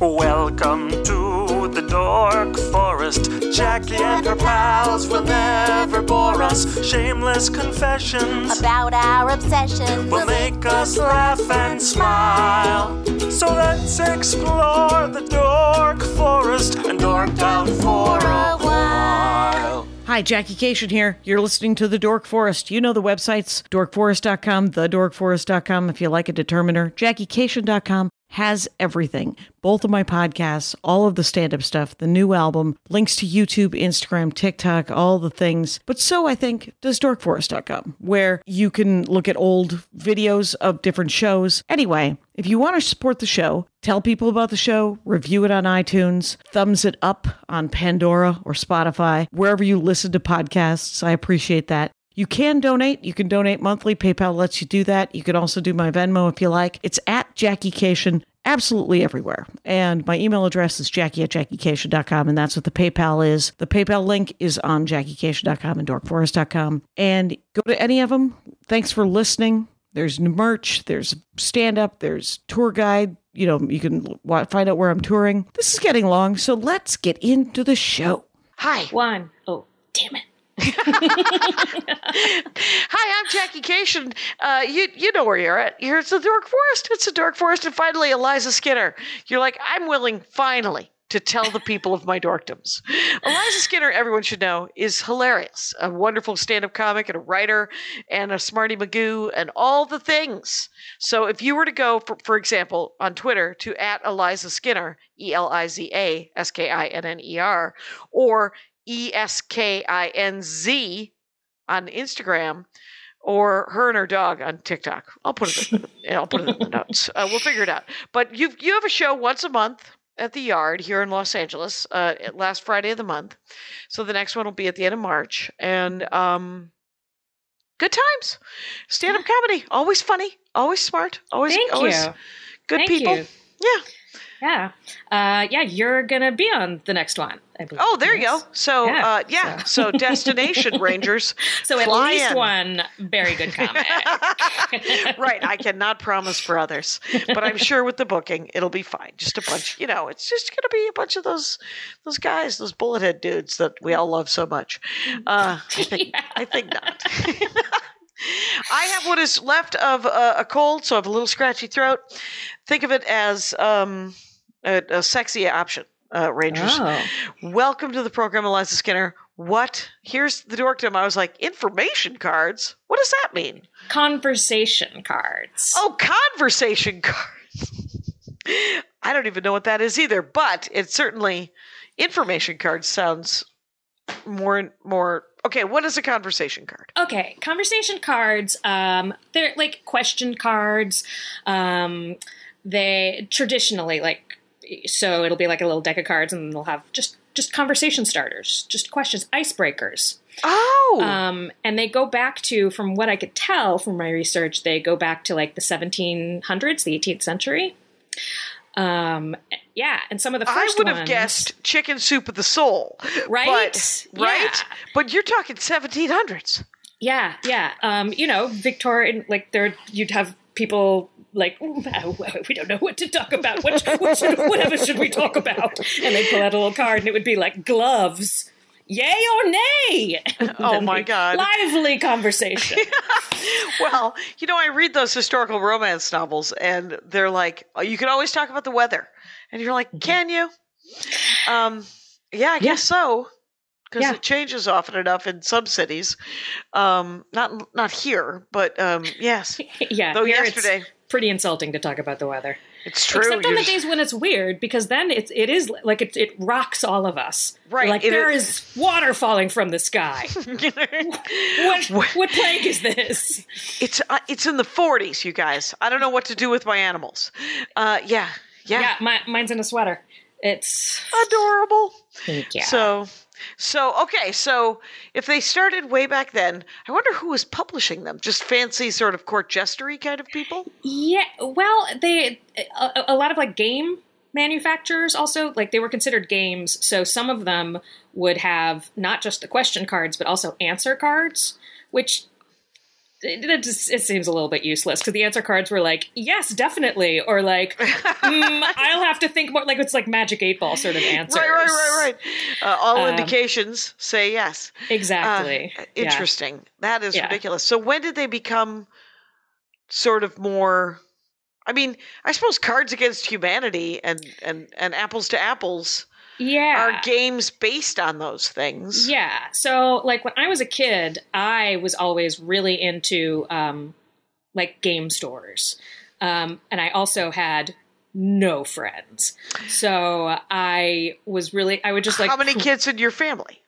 Welcome to the Dork Forest. Jackie and her pals will never bore us. Shameless confessions about our obsession. will make us laugh and smile. So let's explore the Dork Forest and dork out for a while. Hi, Jackie Kashian here. You're listening to The Dork Forest. You know the websites, dorkforest.com, thedorkforest.com if you like a determiner, jackiekashian.com has everything. Both of my podcasts, all of the stand up stuff, the new album, links to YouTube, Instagram, TikTok, all the things. But so I think does dorkforest.com, where you can look at old videos of different shows. Anyway, if you want to support the show, tell people about the show, review it on iTunes, thumbs it up on Pandora or Spotify, wherever you listen to podcasts. I appreciate that. You can donate. You can donate monthly. PayPal lets you do that. You can also do my Venmo if you like. It's at Jackie Kashian absolutely everywhere. And my email address is jackie at jackiekashian.com, and that's what the PayPal is. The PayPal link is on jackiekashian.com and dorkforest.com. And go to any of them. Thanks for listening. There's merch, there's stand up, there's tour guide. You know, you can find out where I'm touring. This is getting long, so let's get into the show. Hi. One. Oh, damn it. Hi, I'm Jackie Kashian. Uh, you you know where you're at. You're at the Dork Forest. It's the Dork Forest, and finally Eliza Skinner. You're like, I'm willing finally to tell the people of my dorkdoms. Eliza Skinner, everyone should know, is hilarious. A wonderful stand-up comic and a writer and a smarty magoo and all the things. So if you were to go, for, for example, on Twitter to at Eliza Skinner, E L I Z A S K I N N E R, or E S K I N Z on Instagram or her and her dog on TikTok. I'll put it. In, I'll put it in the notes. Uh, we'll figure it out. But you you have a show once a month at the Yard here in Los Angeles. Uh, last Friday of the month. So the next one will be at the end of March, and um, good times. Stand up comedy, always funny, always smart, always Thank always you. good Thank people. you. Yeah. Yeah. Uh, yeah, you're going to be on the next one. I believe. Oh, there you go. So Yeah, uh, yeah. So Destination Rangers. So at least in. one very good comic. right. I cannot promise for others, but I'm sure with the booking it'll be fine. Just a bunch, you know, it's just going to be a bunch of those those guys, those bullet head dudes that we all love so much. Uh, I think I think not. I have what is left of uh, a cold, so I have a little scratchy throat. Think of it as um, a, a sexy option, uh, Rangers. oh. Welcome to the program, Eliza Skinner. What? Here's the dorkdom. I was like, information cards? What does that mean? Conversation cards. Oh, conversation cards. I don't even know what that is either, but it certainly information cards sounds more more okay. What is a conversation card? Okay, conversation cards. Um, they're like question cards. Um, they traditionally like so it'll be like a little deck of cards, and they'll have just just conversation starters, just questions, icebreakers. Oh, Um, and they go back to, from what I could tell from my research, they go back to like the 1700s, the 18th century. Um, yeah, and some of the I would have ones- guessed chicken soup of the soul, Right? But, right, Yeah. but you're talking 1700s. Yeah, yeah. Um, you know, Victorian, like there, you'd have people like, wow, we don't know what to talk about. What, what should, whatever should we talk about? And they'd pull out a little card, and it would be like gloves. Yay or nay? Oh my God. Lively conversation. Well, you know, I read those historical romance novels, and they're like, oh, you can always talk about the weather, and you're like, can you? Um, yeah, I guess so, because Yeah. it changes often enough in some cities. Um, not not here, but um, yes. yeah. Though yesterday, pretty insulting to talk about the weather. it's true. Except on you're the days when it's weird, because then it's it is like it it rocks all of us. Right, Like it there is- is water falling from the sky. what what plague is this? it's uh, it's in the 40s, you guys. I don't know what to do with my animals. Uh, yeah, yeah, Yeah, my, mine's in a sweater. It's adorable. yeah. So, so okay. So if they started way back then, I wonder who was publishing them. Just fancy sort of court jestery kind of people. yeah, well, they a, a lot of like game manufacturers also like they were considered games, so some of them would have not just the question cards but also answer cards, which it, just it seems a little bit useless because the answer cards were like yes definitely or like mm, i'll have to think more like it's like magic eight ball sort of answers Right, right, right, right. Uh, all Um, indications say yes. exactly Uh, Yeah. interesting. That is Yeah. ridiculous. So when did they become sort of more? I mean, I suppose Cards Against Humanity and and and Apples to Apples yeah are games based on those things. Yeah. So, like, when I was a kid, I was always really into, um, like, game stores. Um, and I also had no friends. So I was really, I would just like. How many kids in your family?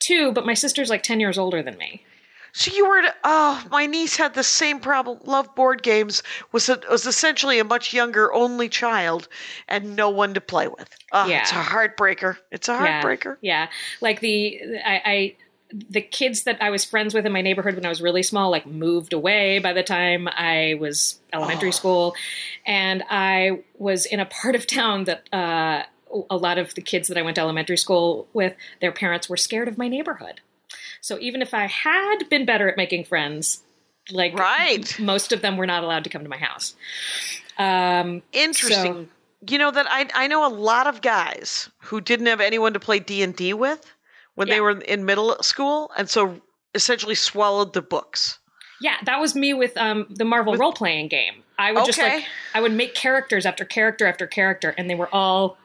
Two, but my sister's like 10 years older than me. So you were, oh, my niece had the same problem. Loved board games. Was a, was essentially a much younger only child, and no one to play with. Oh, it's a heartbreaker. It's a heartbreaker. Yeah. Like, the, I, I, the kids that I was friends with in my neighborhood when I was really small, like moved away by the time I was elementary school. And I was in a part of town that uh, a lot of the kids that I went to elementary school with, their parents were scared of my neighborhood. So even if I had been better at making friends, like Right. most of them were not allowed to come to my house. Um, Interesting. you know that I I know a lot of guys who didn't have anyone to play D and D with when they were in middle school, and so essentially swallowed the books. Yeah, that was me with um, the Marvel role playing game. I would just like I would make characters after character after character, and they were all.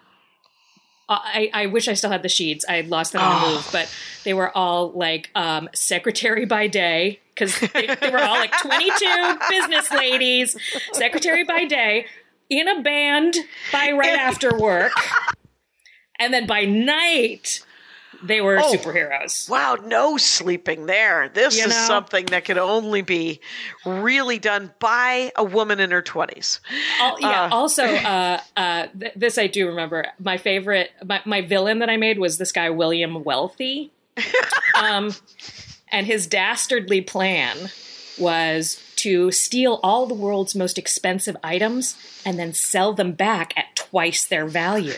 I, I wish I still had the sheets. I lost them in the move, but they were all like um, secretary by day because they, they were all like twenty two business ladies, secretary by day, in a band by right after work, and then by night they were Oh. superheroes. Wow, no sleeping there. This You is know? something that could only be really done by a woman in her twenties. Al- yeah. Uh. also, uh, uh, th- this I do remember. My favorite, my, my villain that I made was this guy William Wealthy, um, and his dastardly plan was to steal all the world's most expensive items and then sell them back at twice their value.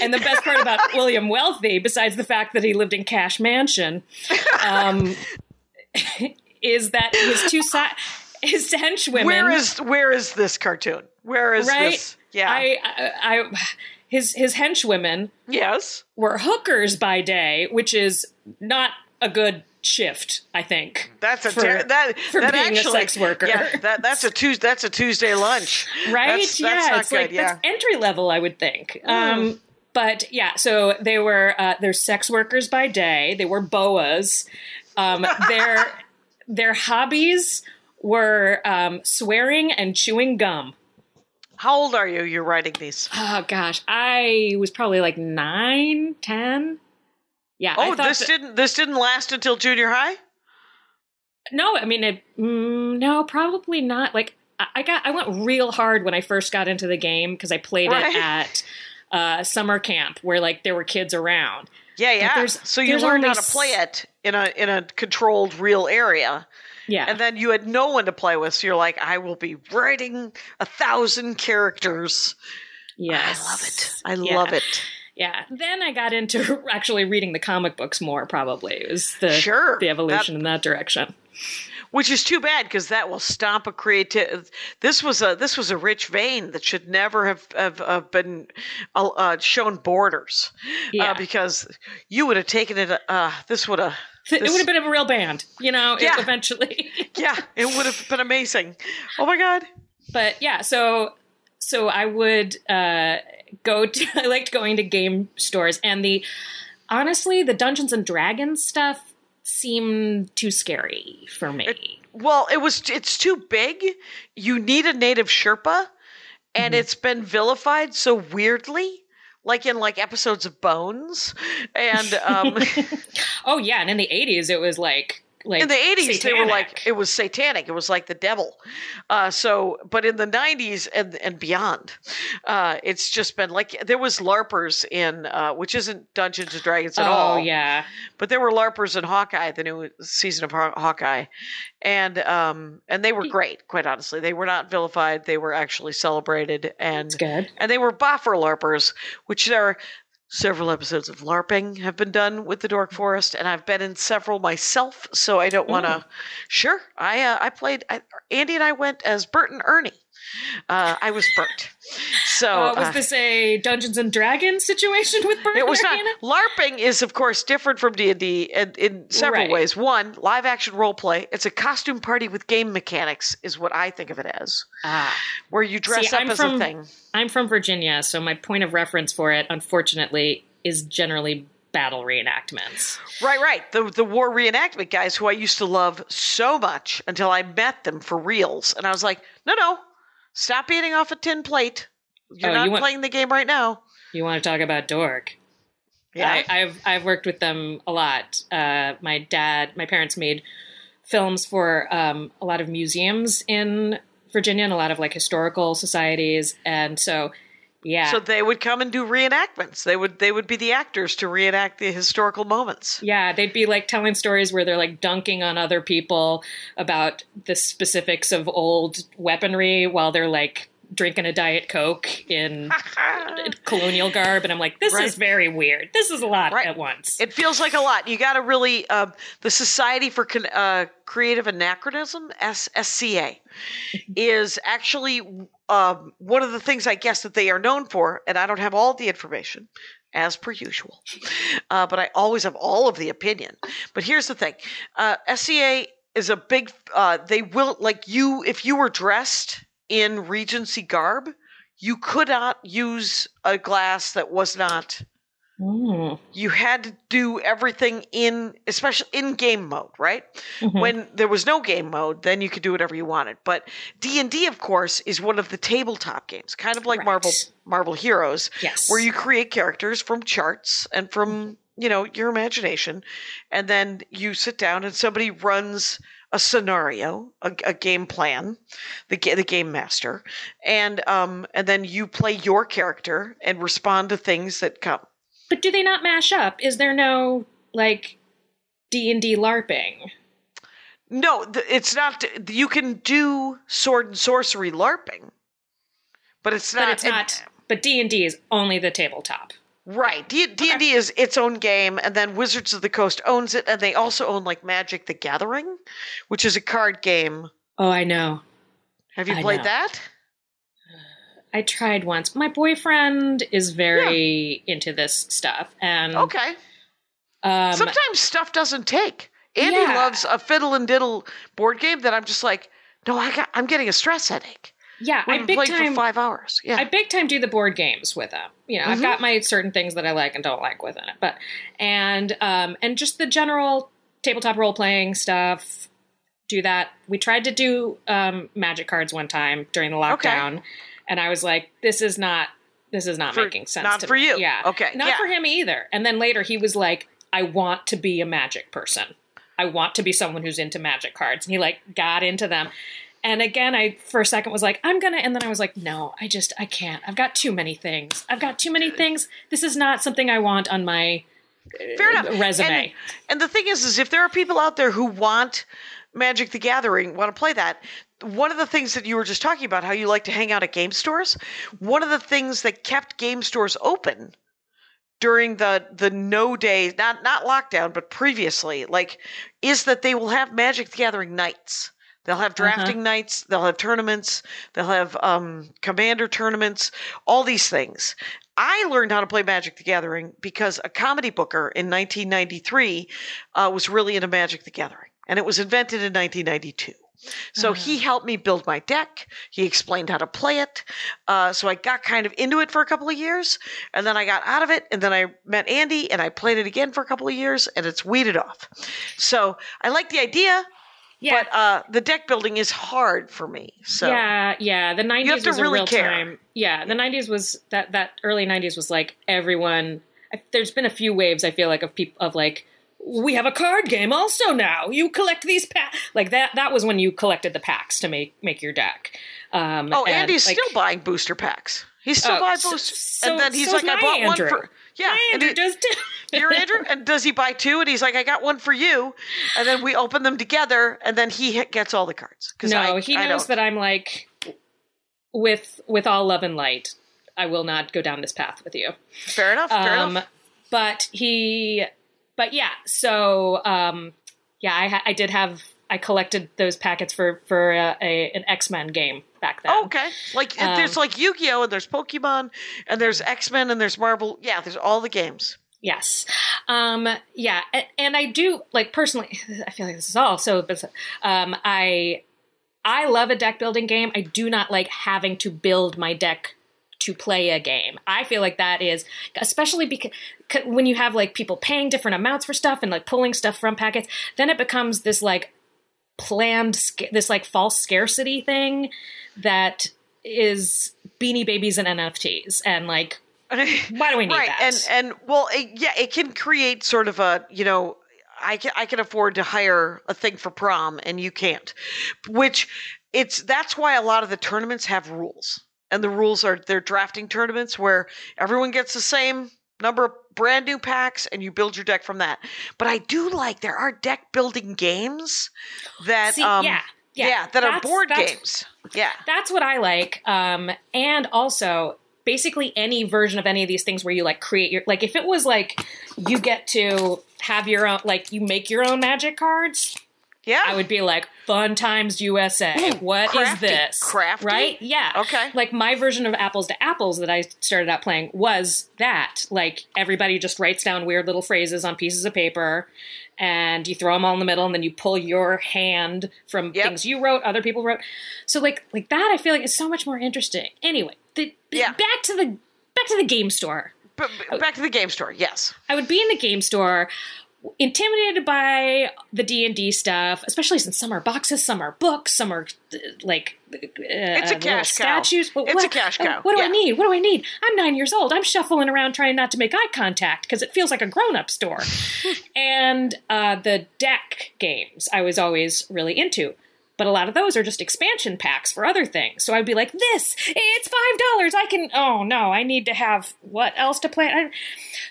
and the best part about William Wealthy, besides the fact that he lived in Cash Mansion, um, is that his two side, his henchwomen. Where is where is this cartoon? Where is right? this? Yeah. I, I, I, his his henchwomen yes. were hookers by day, which is not a good shift. I think That's a for- ter- that for that being a sex worker. Yeah, that, that's a Tuesday. That's a Tuesday lunch, right? That's, yeah, that's it's good. like yeah, that's entry level, I would think. Um, but yeah, so they were uh, they're sex workers by day. They were boas. Um, their their hobbies were um, swearing and chewing gum. How old are you? You're writing these. Oh gosh, I was probably like nine, ten. Yeah. Oh, this that- didn't this didn't last until junior high. No, I mean, it, mm, no, probably not. Like, I, got, I went real hard when I first got into the game because I played Right. it at uh, summer camp where like there were kids around. Yeah, yeah. there's- So you there's learned how to play it in a in a controlled real area, Yeah, and then you had no one to play with. So you're like, I will be writing a thousand characters. yes, I love it. I Yeah. love it. Yeah. Then I got into actually reading the comic books more. Probably it was the Sure, the evolution in that direction. Which is too bad because that will stomp a creative. This was a this was a rich vein that should never have have, have been uh, uh, shown borders. Yeah. Uh, because you would have taken it. Uh, this would have. it would have been a real band, you know. Yeah. eventually. Yeah, it would have been amazing. Oh my god. but yeah so so i would uh go to i liked going to game stores and the honestly the dungeons and dragons stuff seemed too scary for me Well, it was. It's too big. You need a native Sherpa, and Mm-hmm. it's been vilified so weirdly, like in like episodes of Bones, and um, oh yeah and in the 80s it was like like in the eighties they were like it was satanic. It was like the devil. Uh, so, but in the nineties and and beyond, uh, it's just been like there was larpers in uh, which isn't Dungeons and Dragons at oh all. yeah but there were larpers in Hawkeye, the new season of Haw- Hawkeye, and um and they were great. Quite honestly, they were not vilified; they were actually celebrated, and and they were boffer larpers, which are several episodes of LARPing have been done with the Dork Forest, and I've been in several myself. So I don't want to. Sure, I uh, I played. I, Andy and I went as Bert and Ernie. Uh, I was burnt. So Uh, was uh, this a Dungeons and Dragons situation with burnt? it was not. LARPing is, of course, different from D and D in in several Right. ways. One, live action role play. It's a costume party with game mechanics, is what I think of it as, Ah. where you dress See, up I'm as from- a thing. I'm from Virginia, so my point of reference for it, unfortunately, is generally battle reenactments. Right, right. The the war reenactment guys who I used to love so much until I met them for reals, and I was like, no, no, stop eating off a tin plate. You're Oh, not you want- playing the game right now. You want to talk about dork? Yeah. I, I've I've worked with them a lot. Uh, my dad, my parents made films for um, a lot of museums in Virginia and a lot of like historical societies, and so yeah, So they would come and do reenactments. They would they would be the actors to reenact the historical moments. Yeah, they'd be like telling stories where they're like dunking on other people about the specifics of old weaponry while they're like drinking a diet coke in colonial garb and I'm like this Right. is very weird. This is a lot Right. at once. It feels like a lot. You got to really uh, the Society for Con- uh, Creative Anachronism S- SCA is actually um, one of the things I guess that they are known for, and I don't have all the information. As per usual, uh, but I always have all of the opinion. But here's the thing: uh, SCA is a big. Uh, they will like you if you were dressed in Regency garb, you could not use a glass that was not Mm. you had to do everything in especially in game mode right Mhm. when there was no game mode then you could do whatever you wanted but d&d of course is one of the tabletop games kind of like marvel marvel heroes Yes. where you create characters from charts and from you know your imagination and then you sit down and somebody runs a scenario a, a game plan the, the game master and um and then you play your character and respond to things that come But do they not mash up? Is there no like D and D LARPing? No, it's not. You can do sword and sorcery LARPing, but it's not. But it's and- not. But D and D is only the tabletop. Right. D and D is its own game, and then Wizards of the Coast owns it, and they also own like Magic: The Gathering, which is a card game. Oh, I know. Have you I played know. that? I tried once. My boyfriend is very into this stuff, and Okay. um, Sometimes stuff doesn't take. Andy Yeah. loves a fiddle and diddle board game that I'm just like, no, I got. I'm getting a stress headache. Yeah, I big time. for five hours. Yeah. I big time do the board games with them. You know, I've Mhm. got my certain things that I like and don't like within it, but and um and just the general tabletop role playing stuff. Do that. We tried to do um magic cards one time during the Okay. lockdown, and I was like, "This is not. This is not For- making sense. not for me. you. Yeah. Okay, Not yeah. for him either. And then later he was like, "I want to be a magic person. I want to be someone who's into magic cards." And he like got into them. And again, I for a second was like, I'm gonna, and then I was like, no, I just, I can't. I've got too many things. I've got too many things. This is not something I want on my uh, Fair enough. resume. And, and the thing is, is if there are people out there who want Magic the Gathering, want to play that, one of the things that you were just talking about, how you like to hang out at game stores, one of the things that kept game stores open during the the no days, not not lockdown, but previously, like, is that they will have Magic the Gathering nights. They'll have drafting nights. They'll have tournaments. They'll have um, commander tournaments. All these things. I learned how to play Magic the Gathering because a comedy booker in 1993 uh, was really into Magic the Gathering, and it was invented in 1992. So he helped me build my deck. He explained how to play it. Uh, so I got kind of into it for a couple of years, and then I got out of it, and then I met Andy, and I played it again for a couple of years, and it's weeded off. So I like the idea, yeah, but uh, the deck building is hard for me. So yeah, yeah. The '90s have to was really a real care. time. Yeah, the '90s was that that early '90s was like everyone. I, there's been a few waves. I feel like of people of like. We have a card game also now. You collect these packs like that. That was when you collected the packs to make make your deck. Um, Oh, and, Andy's like- still buying booster packs. He still Oh, buys so- boosters, so- and then he's so's like, "I bought Andrew. one for yeah." My and Andrew he- does too. Your Andrew, and does he buy two? And he's like, "I got one for you," and then we open them together, and then he gets all the cards. No, I, he I knows don't. that I'm like with with all love and light. I will not go down this path with you. Fair enough. Fair Um, enough. but he, but yeah. So um, yeah, I I did have I collected those packets for for uh, a an X Men game back then. Oh, okay. Like um, there's like Yu-Gi-Oh and there's Pokemon and there's X-Men and there's Marvel. Yeah, there's all the games. Yes. Um, yeah. And, and I do like personally, I feel like this is all so, um, I, I love a deck building game. I do not like having to build my deck to play a game. I feel like that is, especially because when you have like people paying different amounts for stuff and like pulling stuff from packets, then it becomes this like planned, this like false scarcity thing that is Beanie Babies and NFTs and like why do we need right. that? And and well, it, yeah, it can create sort of a you know. I can I can afford to hire a thing for prom and you can't, which it's that's why a lot of the tournaments have rules and the rules are they're drafting tournaments where everyone gets the same number of brand new packs and you build your deck from that. But I do like there are deck building games that See, um yeah, yeah, that are board games. Yeah. That's what I like. Um, and also, basically, any version of any of these things where you like create your like, if it was like you get to have your own, like you make your own magic cards, Yeah. I would be like, fun times USA. What is crafty. this? Crafty? Right? Yeah. Okay. Like my version of Apples to Apples that I started out playing was that. Like everybody just writes down weird little phrases on pieces of paper and you throw them all in the middle and then you pull your hand from Yep. things you wrote, other people wrote. So like like that I feel like is so much more interesting. Anyway, the, Yeah. back to the back to the game store. B- back to the game store. Yes. I would be in the game store intimidated by the D&D stuff, especially since some are boxes, some are books, some are uh, like uh, It's a cash cow. statues. It's what, a cash cow. What do I need? What do I need? I'm 9 years old. I'm shuffling around trying not to make eye contact because it feels like a grown-up store. and uh, the deck games I was always really into. But a lot of those are just expansion packs for other things. So I'd be like, "This, it's five dollars. I can. Oh no, I need to have what else to play."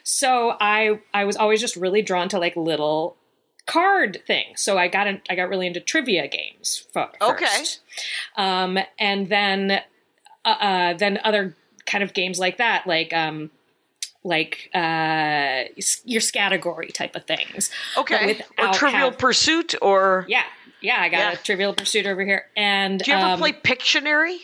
So I I was always just really drawn to like little card things. So I got in, I got really into trivia games fo- Okay. first. Um, and then uh, uh, then other kind of games like that, like um, like uh, your category type of things. Okay. Or Trivial have- Pursuit or yeah, yeah. I got Yeah. a Trivial Pursuit over here, and Do you ever um, play Pictionary?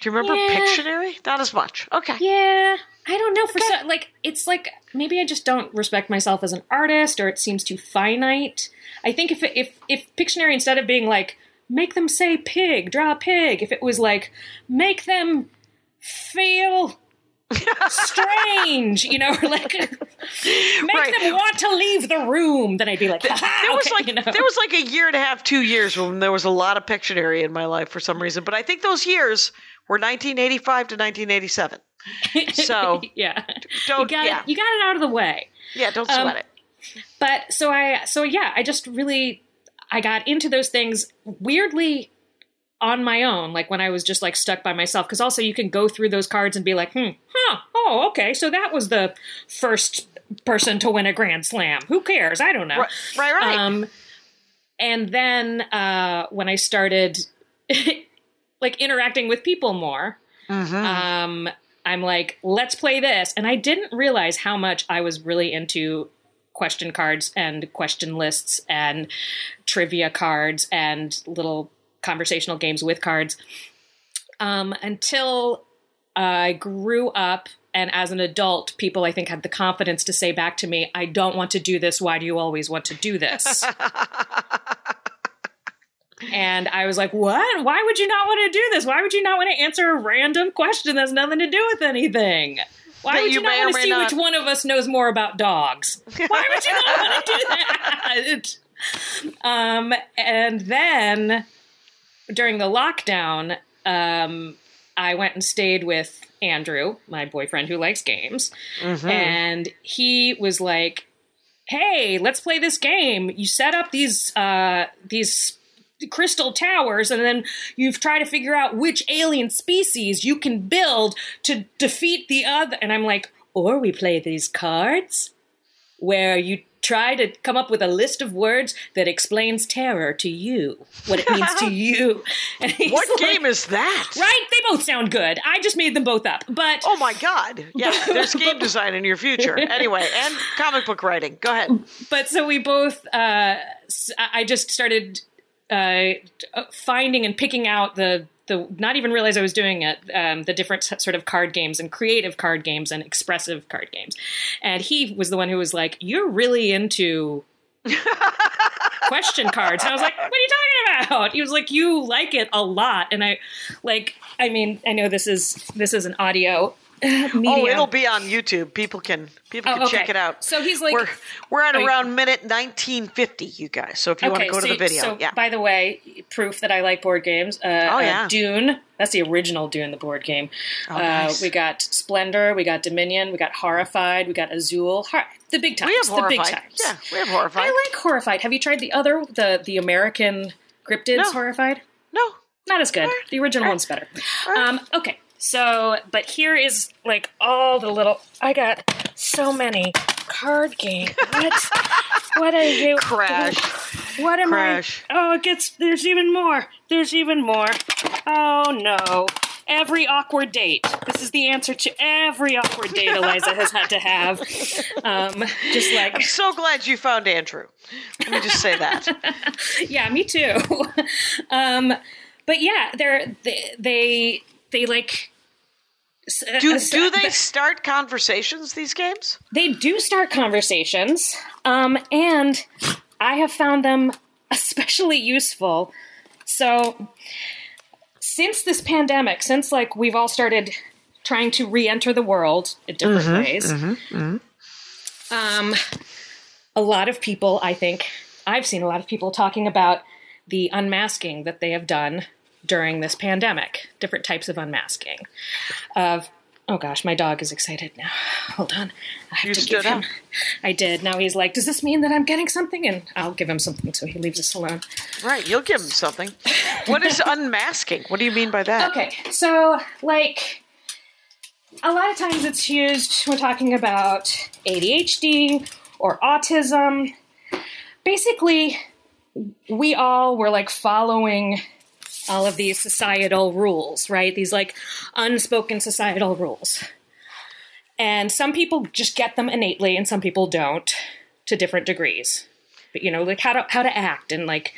Do you remember Yeah. Pictionary? Not as much. Okay. Yeah, I don't know. For so, like, it's like maybe I just don't respect myself as an artist, or it seems too finite. I think if if if Pictionary instead of being like make them say pig, draw a pig, if it was like make them feel strange, you know, like make Right. them want to leave the room, then I'd be like, There "Ha-ha, was okay," like you know? there was like a year and a half, two years when there was a lot of Pictionary in my life for some reason. But I think those years were 1985 to 1987. So yeah, don't you got yeah it, you got it out of the way. yeah don't um, sweat it. but so I so yeah, I just really I got into those things weirdly on my own, like when I was just like stuck by myself. Because also you can go through those cards and be like, hmm, huh, oh, okay, so that was the first person to win a Grand Slam. Who cares? I don't know. Right, right, right. Um, and then uh, when I started like interacting with people more, Mm-hmm. um, I'm like, let's play this. And I didn't realize how much I was really into question cards and question lists and trivia cards and little conversational games with cards um, until I grew up. And as an adult, people I think had the confidence to say back to me, I don't want to do this. Why do you always want to do this? And I was like, what? Why would you not want to do this? Why would you not want to answer a random question that's nothing to do with anything? Why would you you, not want to see not- which one of us knows more about dogs? Why would you not want to do that? Um, and then during the lockdown, um, I went and stayed with Andrew, my boyfriend who likes games, and he was like, "Hey, let's play this game. You set up these uh, these crystal towers, and then you try to figure out which alien species you can build to defeat the other." And I'm like, "Or we play these cards." Where you try to come up with a list of words that explains terror to you, what it means to you. What like, game is that? Right? They both sound good. I just made them both up. But Oh my god. Yeah, there's game design in your future. Anyway, and comic book writing. Go ahead. but so we both uh I just started uh finding and picking out the the not even realize i was doing it um the different sort of card games and creative card games and expressive card games. And he was the one who was like you're really into question cards. And i was like what are you talking about? He was like you like it a lot. And i like i mean i know this is this is an audio medium. Oh, it'll be on YouTube. People can people can Oh, okay. check it out. So he's like- we're we're at you- around minute 1950, you guys. So if you want to go to the video, So, yeah. by the way, proof that I like board games. Uh, Oh, uh, yeah. Dune. That's the original Dune, the board game. Oh, nice. uh, we got Splendor. We got Dominion. We got Horrified. We got Azul. Har- the big times. we have the big horrified. times. Yeah, we have horrified. I like Horrified. Have you tried the other, the the American cryptids No. Horrified? no. Not as good. The original one's better. Um, okay, so but here is like all the little. I got so many card games. What? what are you? Crash. What am Crash. I? Oh, it gets. There's even more. There's even more. Oh no. Every awkward date. This is the answer to every awkward date Eliza has had to have. Um, just like I'm So glad you found Andrew. Let me just say that. yeah, me too. um, but yeah, they're they they, they like. Do uh, do they start conversations? These games? They do start conversations, um, and I have found them especially useful. So, since this pandemic, since like we've all started trying to re-enter the world in different ways, um, a lot of people, I think, I've seen a lot of people talking about the unmasking that they have done during this pandemic, different types of unmasking. Of oh gosh, my dog is excited now. Hold on, I have You to stood give him. up. I did. Now he's like, does this mean that I'm getting something? And I'll give him something so he leaves us alone. Right. You'll give him something. What is unmasking? What do you mean by that? Okay, so like a lot of times it's used when talking about ADHD or autism. Basically, we all were like following all of these societal rules, right? These like unspoken societal rules. And some people just get them innately and some people don't to different degrees. But you know, like how to how to act and like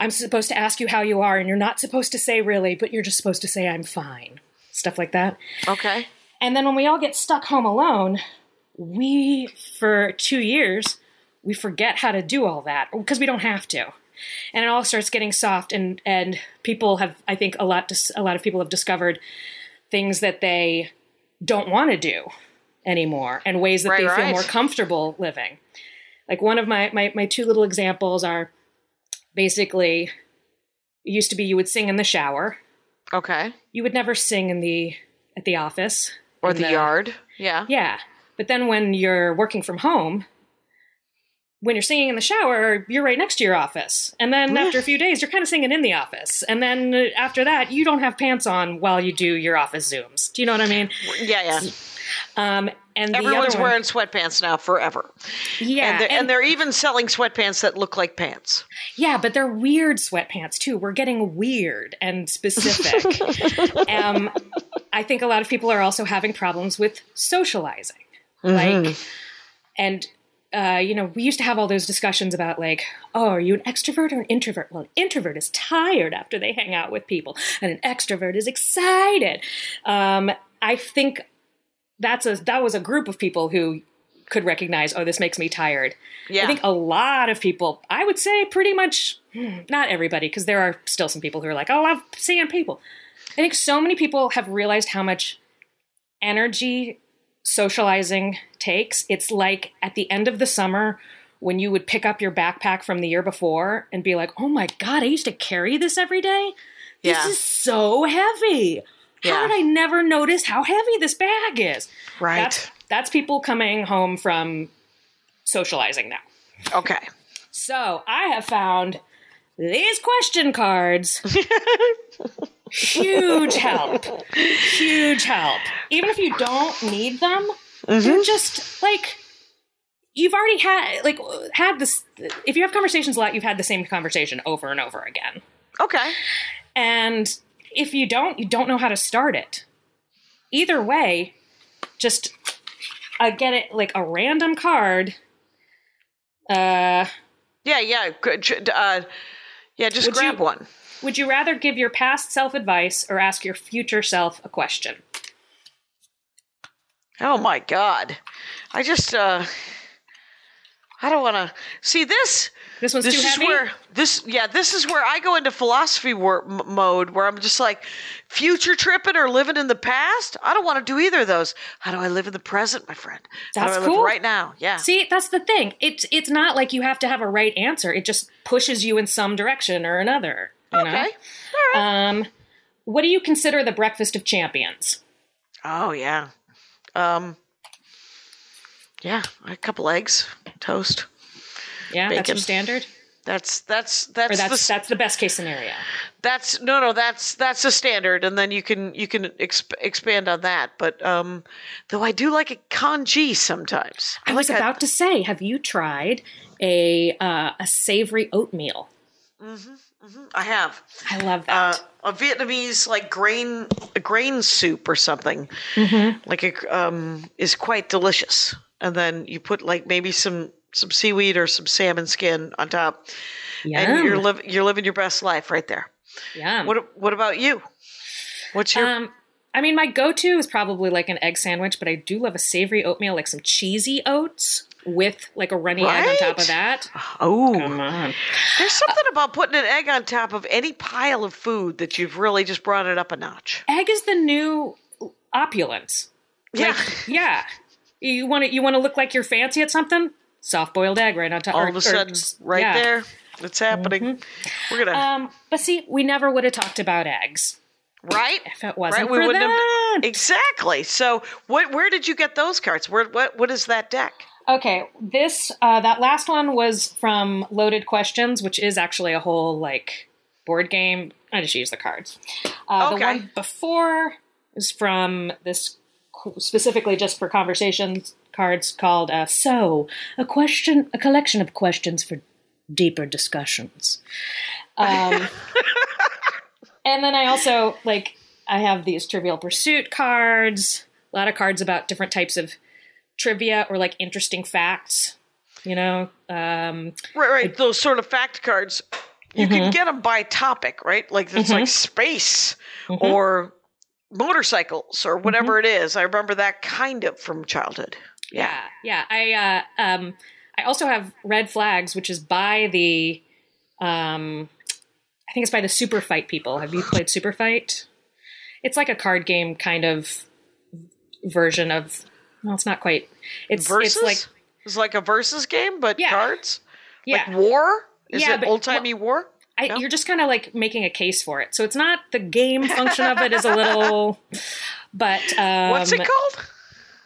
I'm supposed to ask you how you are, and you're not supposed to say really, but you're just supposed to say I'm fine. Stuff like that. Okay. And then when we all get stuck home alone, we, for two years, we forget how to do all that because we don't have to. And it all starts getting soft, and, and people have, I think, a lot, dis- a lot of people have discovered things that they don't want to do anymore and ways that Right, they feel more comfortable living. Like one of my, my, my two little examples are basically, it used to be you would sing in the shower. Okay. You would never sing in the at the office Or in the yard. Yeah. Yeah, but then when you're working from home, when you're singing in the shower, you're right next to your office, and then after a few days, you're kind of singing in the office, and then uh, after that, you don't have pants on while you do your office zooms. Do you know what I mean? Yeah. Yeah. Um, and Everyone's one- wearing sweatpants now forever. yeah, and, they're, and they're even selling sweatpants that look like pants. Yeah, but they're weird sweatpants too. We're getting weird and specific. um, I think a lot of people are also having problems with socializing. Like, and uh, you know, we used to have all those discussions about like, oh, are you an extrovert or an introvert? Well, an introvert is tired after they hang out with people, and an extrovert is excited. Um, I think that's a that was a group of people who could recognize, oh, this makes me tired. Yeah. I think a lot of people, I would say pretty much, hmm, not everybody, because there are still some people who are like, oh, I love seeing people. I think so many people have realized how much energy socializing takes. It's like at the end of the summer when you would pick up your backpack from the year before and be like, oh my God, I used to carry this every day. This Yeah. is so heavy. How did I never notice how heavy this bag is? Right. That's that's people coming home from socializing now. Okay. So I have found these question cards. Huge help. Huge help. Even if you don't need them, they're just like you've already had like had this. If you have conversations a lot, you've had the same conversation over and over again. Okay. And if you don't, you don't know how to start it. Either way, just uh, get it like a random card. Uh, Yeah, yeah. good, Uh, yeah, just grab you- one. Would you rather give your past self advice or ask your future self a question? Oh my god. I just uh I don't want to see this. This one's This too is heavy. where this yeah, this is where I go into philosophy wor- m- mode where I'm just like future tripping or living in the past. I don't want to do either of those. How do I live in the present, my friend? How That's do I live cool. right now? Yeah. See, that's the thing. It's it's not like you have to have a right answer. It just pushes you in some direction or another. You okay. Know? Um, what do you consider the breakfast of champions? Oh yeah. Um yeah, a couple eggs, toast. Yeah, that's your Bacon. standard, That's that's or that's that's the that's the best case scenario. That's no, no. That's that's a standard, and then you can you can exp- expand on that. But um, though I do like a congee sometimes. I was like a- about to say, have you tried a uh, a savory oatmeal? I have I love uh, that. a Vietnamese like grain a grain soup or something. Mm-hmm. Like a um is quite delicious, and then you put like maybe some some seaweed or some salmon skin on top, and you're living you're living your best life right there. Yeah. What what about you? What's your Um, I mean, my go-to is probably like an egg sandwich, but I do love a savory oatmeal, like some cheesy oats with like a runny egg on top of that. oh? Come on. There's something about putting an egg on top of any pile of food that you've really just brought it up a notch. Egg is the new opulence. Yeah. Like, yeah. You want to you want to look like you're fancy at something? Soft boiled egg right on top. All or- of a or- sudden, right yeah. there, it's happening. We're gonna Um, but see, we never would have talked about eggs right. if it wasn't Right, we for wouldn't that. have exactly. So, what? Where did you get those cards? Where? What? What is that deck? Okay, this uh, that last one was from Loaded Questions, which is actually a whole like board game. I just use the cards. Uh, The one before is from this specifically just for conversations cards called uh, "So," a question, a collection of questions for deeper discussions. Um, and then I also like I have these Trivial Pursuit cards, a lot of cards about different types of trivia or like interesting facts. You know, um, Right, right. Those sort of fact cards. You Mm-hmm. can get them by topic, right? Like it's like space or motorcycles or whatever Mm-hmm. it is. I remember that kind of from childhood. yeah, yeah. I uh, um, I also have Red Flags, which is by the, um, I think it's by the Super Fight people. Have you played Super Fight? It's like a card game kind of version of. Well, it's not quite. It's Versus. it's like it's like a versus game, but Yeah. cards. yeah. Like war. Is Yeah, it old timey war? I, No? You're just kind of like making a case for it. So it's not the game function of it is a little, but um, What's it called?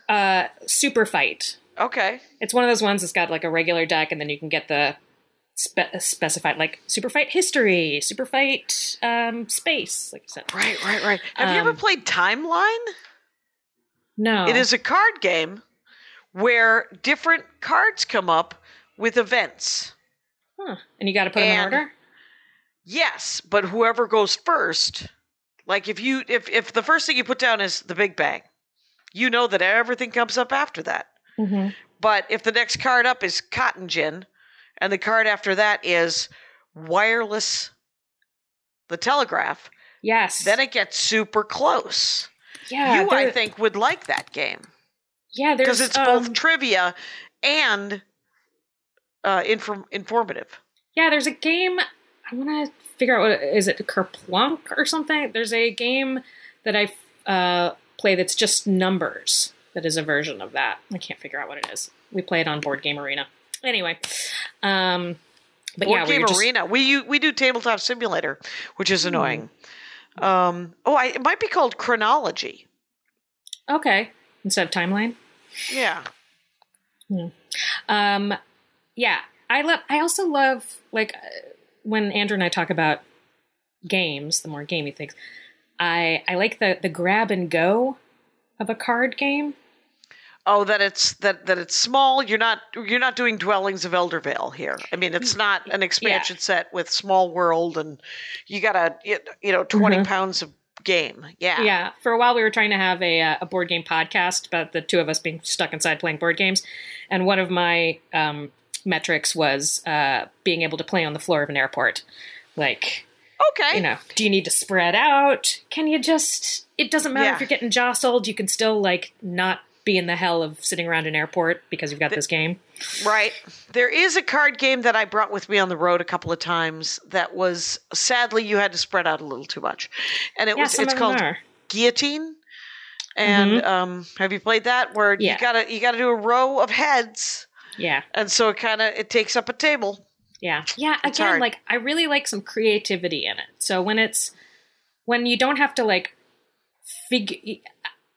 Uh, Super Fight. Okay. It's one of those ones that's got like a regular deck, and then you can get the spe- specified like Super Fight History, Super Fight um, Space, like you said. Right, right, right. Have you ever Um, played Timeline? No, It is a card game where different cards come up with events. Huh. and you got to put them in order. Yes, but whoever goes first, like if you if if the first thing you put down is the Big Bang, you know that everything comes up after that. Mm-hmm. But if the next card up is Cotton Gin, and the card after that is Wireless, the Telegraph, Yes, then it gets super close. Yeah, you, I think, would like that game yeah, there's because it's um, both trivia and uh, inform- informative. Yeah, there's a game. I want to figure out what is it Kerplunk or something. There's a game that I uh, play that's just numbers. That is a version of that. I can't figure out what it is. We play it on Board Game Arena. Anyway, um, but Board yeah, Game we just, Arena. We we do Tabletop Simulator, which is Hmm. annoying. Um, oh, I, it might be called Chronology. okay instead of timeline. Yeah. Um, yeah, I love. I also love like uh, when Andrew and I talk about games, the more gamey things. I I like the the grab and go of a card game. Oh, that it's that that it's small. You're not you're not doing Dwellings of Eldervale here. I mean, it's not an expansion set with small world and you got a you know 20 pounds of game. Yeah. Yeah. For a while, we were trying to have a, uh, a board game podcast about the two of us being stuck inside playing board games. And one of my um, metrics was uh, being able to play on the floor of an airport. Like, Okay. you know, do you need to spread out? Can you just, it doesn't matter Yeah. if you're getting jostled, you can still, like, not be in the hell of sitting around an airport because you've got this game. Right. There is a card game that I brought with me on the road a couple of times that was sadly you had to spread out a little too much. And it Yeah, was it's called are. Guillotine. And um have you played that where Yeah. you got to you got to do a row of heads Yeah. and so it kind of it takes up a table. Yeah. Yeah. It's Again, hard. like I really like some creativity in it. So when it's when you don't have to like figure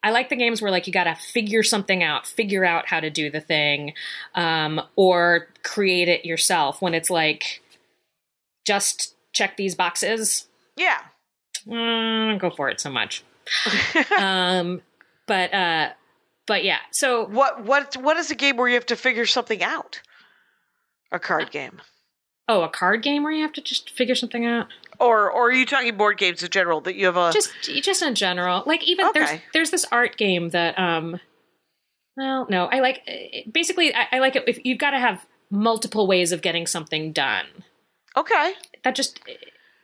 I like the games where like you got to figure something out, figure out how to do the thing, um, or create it yourself. When it's like just check these boxes, Yeah. mm, go for it so much. um, but uh, but yeah. So What what what is a game where you have to figure something out? A Uh, card game. Oh, a card game where you have to just figure something out. Or or are you talking board games in general that you have a just just in general like even there's Okay. there's this art game that um well no i like basically i, I like it if you've got to have multiple ways of getting something done Okay. that just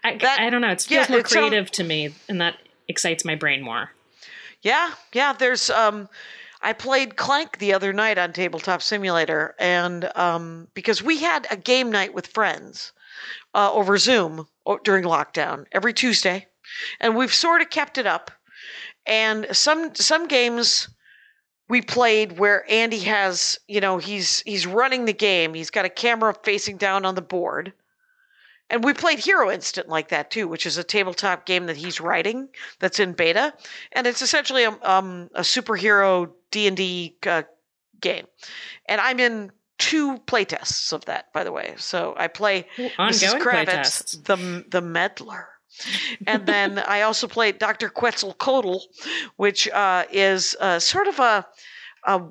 i, That- I don't know it yeah, feels more it sound- creative to me and that excites my brain more Yeah, yeah. There's um, I played Clank the other night on Tabletop Simulator, and um, because we had a game night with friends uh, over Zoom during lockdown every Tuesday, and we've sort of kept it up. And some some games we played where Andy has, you know, he's he's running the game. He's got a camera facing down on the board. And we played Hero Instant like that too, which is a tabletop game that he's writing that's in beta, and it's essentially a, um, a superhero D and D uh, game. And I'm in two playtests of that, by the way. So I play Mrs. Kravitz, the the meddler. and then I also played Dr. Quetzalcoatl, which uh, is uh, sort of a, a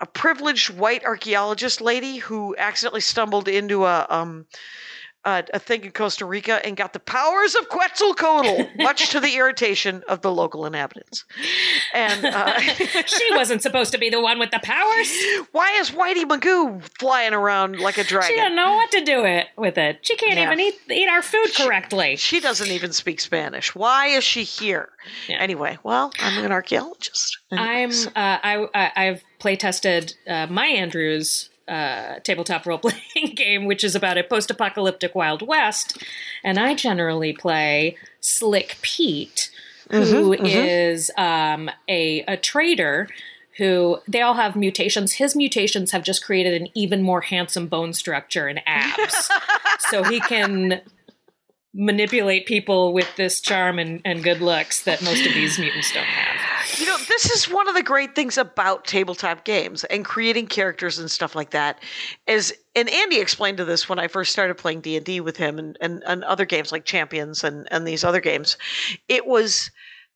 a privileged white archaeologist lady who accidentally stumbled into a um a, a thing in Costa Rica and got the powers of Quetzalcoatl, much to the irritation of the local inhabitants. And uh, she wasn't supposed to be the one with the powers why is Whitey Magoo flying around like a dragon? she didn't know what to do it with it she can't Yeah. even eat eat our food correctly She doesn't even speak Spanish. Why is she here? Yeah. Anyway, well, I'm an archaeologist. I'm uh, I, I I've play tested uh, my Andrews uh, tabletop role playing game, which is about a post apocalyptic Wild West, and I generally play Slick Pete, who is um, a a trader. Who they all have mutations. His mutations have just created an even more handsome bone structure and abs, so he can manipulate people with this charm and, and good looks that most of these mutants don't have. You know, this is one of the great things about tabletop games and creating characters and stuff like that. Is and Andy explained to this when I first started playing D and D with him and, and and other games like Champions and and these other games. It was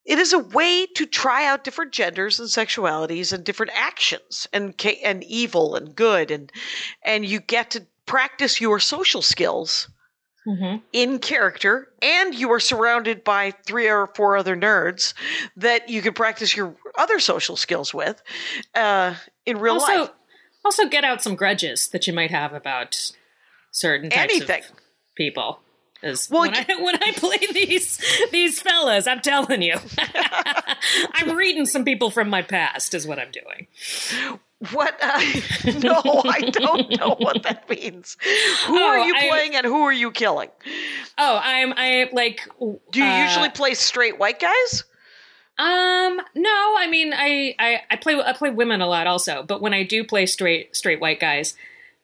it is a way to try out different genders and sexualities and different actions and and evil and good and and you get to practice your social skills in character and you are surrounded by three or four other nerds that you can practice your other social skills with uh, in real also, life also get out some grudges that you might have about certain types anything of people. Is Well, when, I, when I play these these fellas, I'm telling you, I'm reading some people from my past. Is what I'm doing. What uh, no i don't know what that means who Oh, are you I- playing and who are you killing Oh, I'm I like. do you uh, usually play straight white guys Um, no, I mean, I, I, I play, I play women a lot also, but when I do play straight, straight white guys,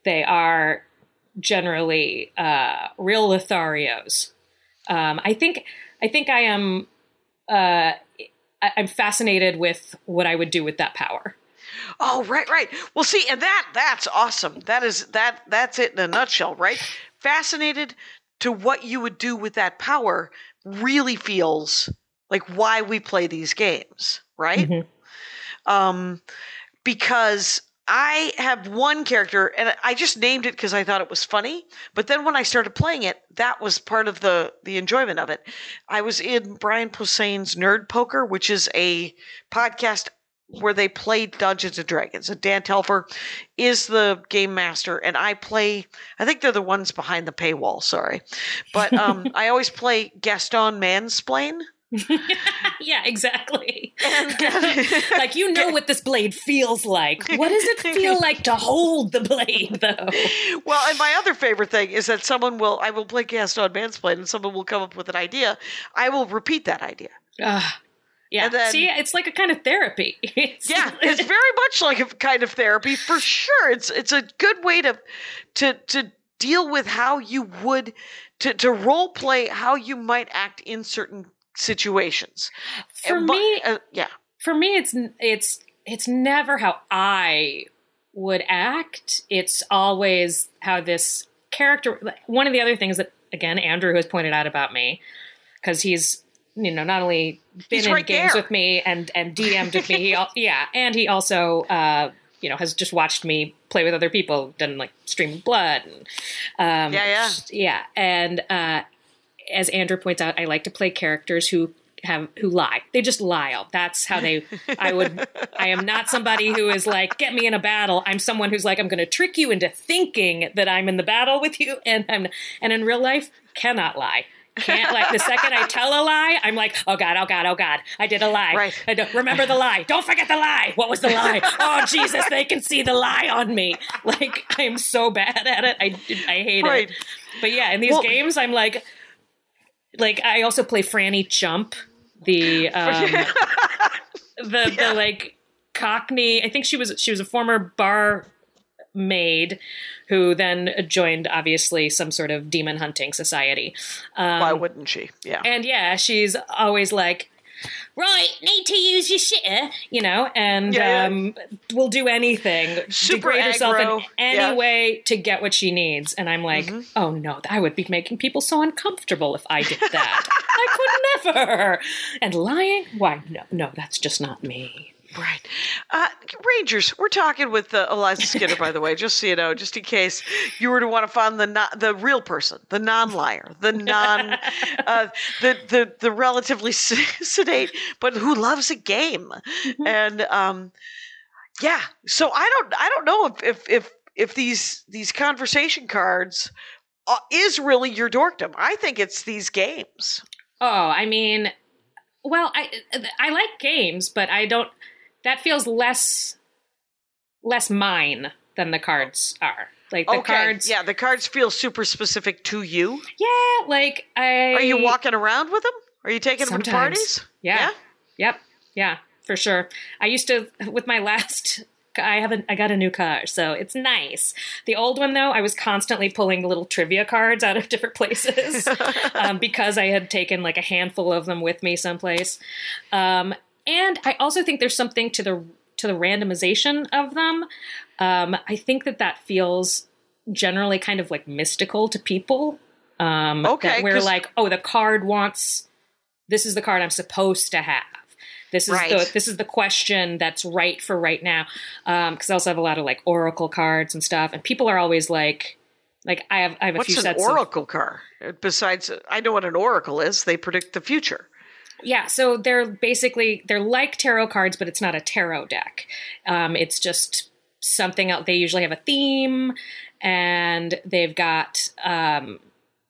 they are generally, uh, real Lotharios. Um, I think, I think I am, uh, I, I'm fascinated with what I would do with that power. Oh, right, right. Well, see, and that that's awesome. That is that that's it in a nutshell, right? Fascinated to what you would do with that power really feels like why we play these games, right? Um because I have one character and I just named it because I thought it was funny. But then when I started playing it, that was part of the the enjoyment of it. I was in Brian Posehn's Nerd Poker, which is a podcast where they play Dungeons and Dragons. And Dan Telfer is the game master, and I play. I think they're the ones behind the paywall. Sorry, but um, I always play Gaston Mansplain. yeah, exactly. like you know what this blade feels like. What does it feel like to hold the blade, though? Well, and my other favorite thing is that someone will. I will play Gaston Mansplain, and someone will come up with an idea. I will repeat that idea. Ah, yeah. Then- See, it's like a kind of therapy. It's- Yeah, it's very much like a kind of therapy for sure. It's it's a good way to to to deal with how you would to to role play how you might act in certain situations. For And me, uh, yeah. for me it's it's it's never how i would act it's always how this character one of the other things that again andrew has pointed out about me because he's you know not only been He's in right games there. with me and and dm'd with me he al- yeah and he also uh you know has just watched me play with other people done like stream of blood and um Yeah, yeah. yeah and uh as Andrew points out, I like to play characters who have who lie. They just lie. Out. That's how they. I would. I am not somebody who is like, get me in a battle. I'm someone who's like, I'm going to trick you into thinking that I'm in the battle with you, and I'm and in real life cannot lie. Can't like the second I tell a lie, I'm like, oh god, oh god, oh god, I did a lie. Right. I don't remember the lie. Don't forget the lie. What was the lie? Oh Jesus, they can see the lie on me. Like I am so bad at it. I I hate Right. it. But yeah, in these Well- games, I'm like, like I also play Franny Chump, the um, the the like Cockney. I think she was she was a former bar maid who then joined obviously some sort of demon hunting society. Um, Why wouldn't she? Yeah. and yeah, she's always like, right, need to use your shitter, you know, and Yeah, yeah. um, will do anything, Super degrade herself in any yeah. way to get what she needs. And I'm like, Mm-hmm. oh no, I would be making people so uncomfortable if I did that. I could never. And lying, why, no, no, that's just not me. Right. Uh, Rangers, we're talking with uh, Eliza Skinner, by the way, just so you know, just in case you were to want to find the the real person, the non-liar, the non, uh, the, the the relatively sedate, but who loves a game, and um, yeah. So I don't I don't know if if if, if these these conversation cards uh, is really your dorkdom. I think it's these games. Oh, I mean, well, I I like games, but I don't. That feels less less mine than the cards are. Like the okay. cards, Yeah, the cards feel super specific to you. yeah. Like I Are you walking around with them? Are you taking them to Sometimes. parties? Yeah. Yep. Yeah, for sure. I used to with my last I have a I got a new car, so it's nice. The old one though, I was constantly pulling little trivia cards out of different places um, because I had taken like a handful of them with me someplace. Um, and I also think there's something to the to the randomization of them. Um, I think that that feels generally kind of like mystical to people. Um, Okay, that we're like, oh, the card wants this is the card I'm supposed to have. This is Right. the this is the question that's right for right now. Because I also have a lot of like oracle cards and stuff, and people are always like, like I have I have a What's few an sets of oracle card? Besides, I know what an oracle is. They predict the future. Yeah, so they're basically they're like tarot cards, but it's not a tarot deck. Um, it's just something else. They usually have a theme, and they've got um,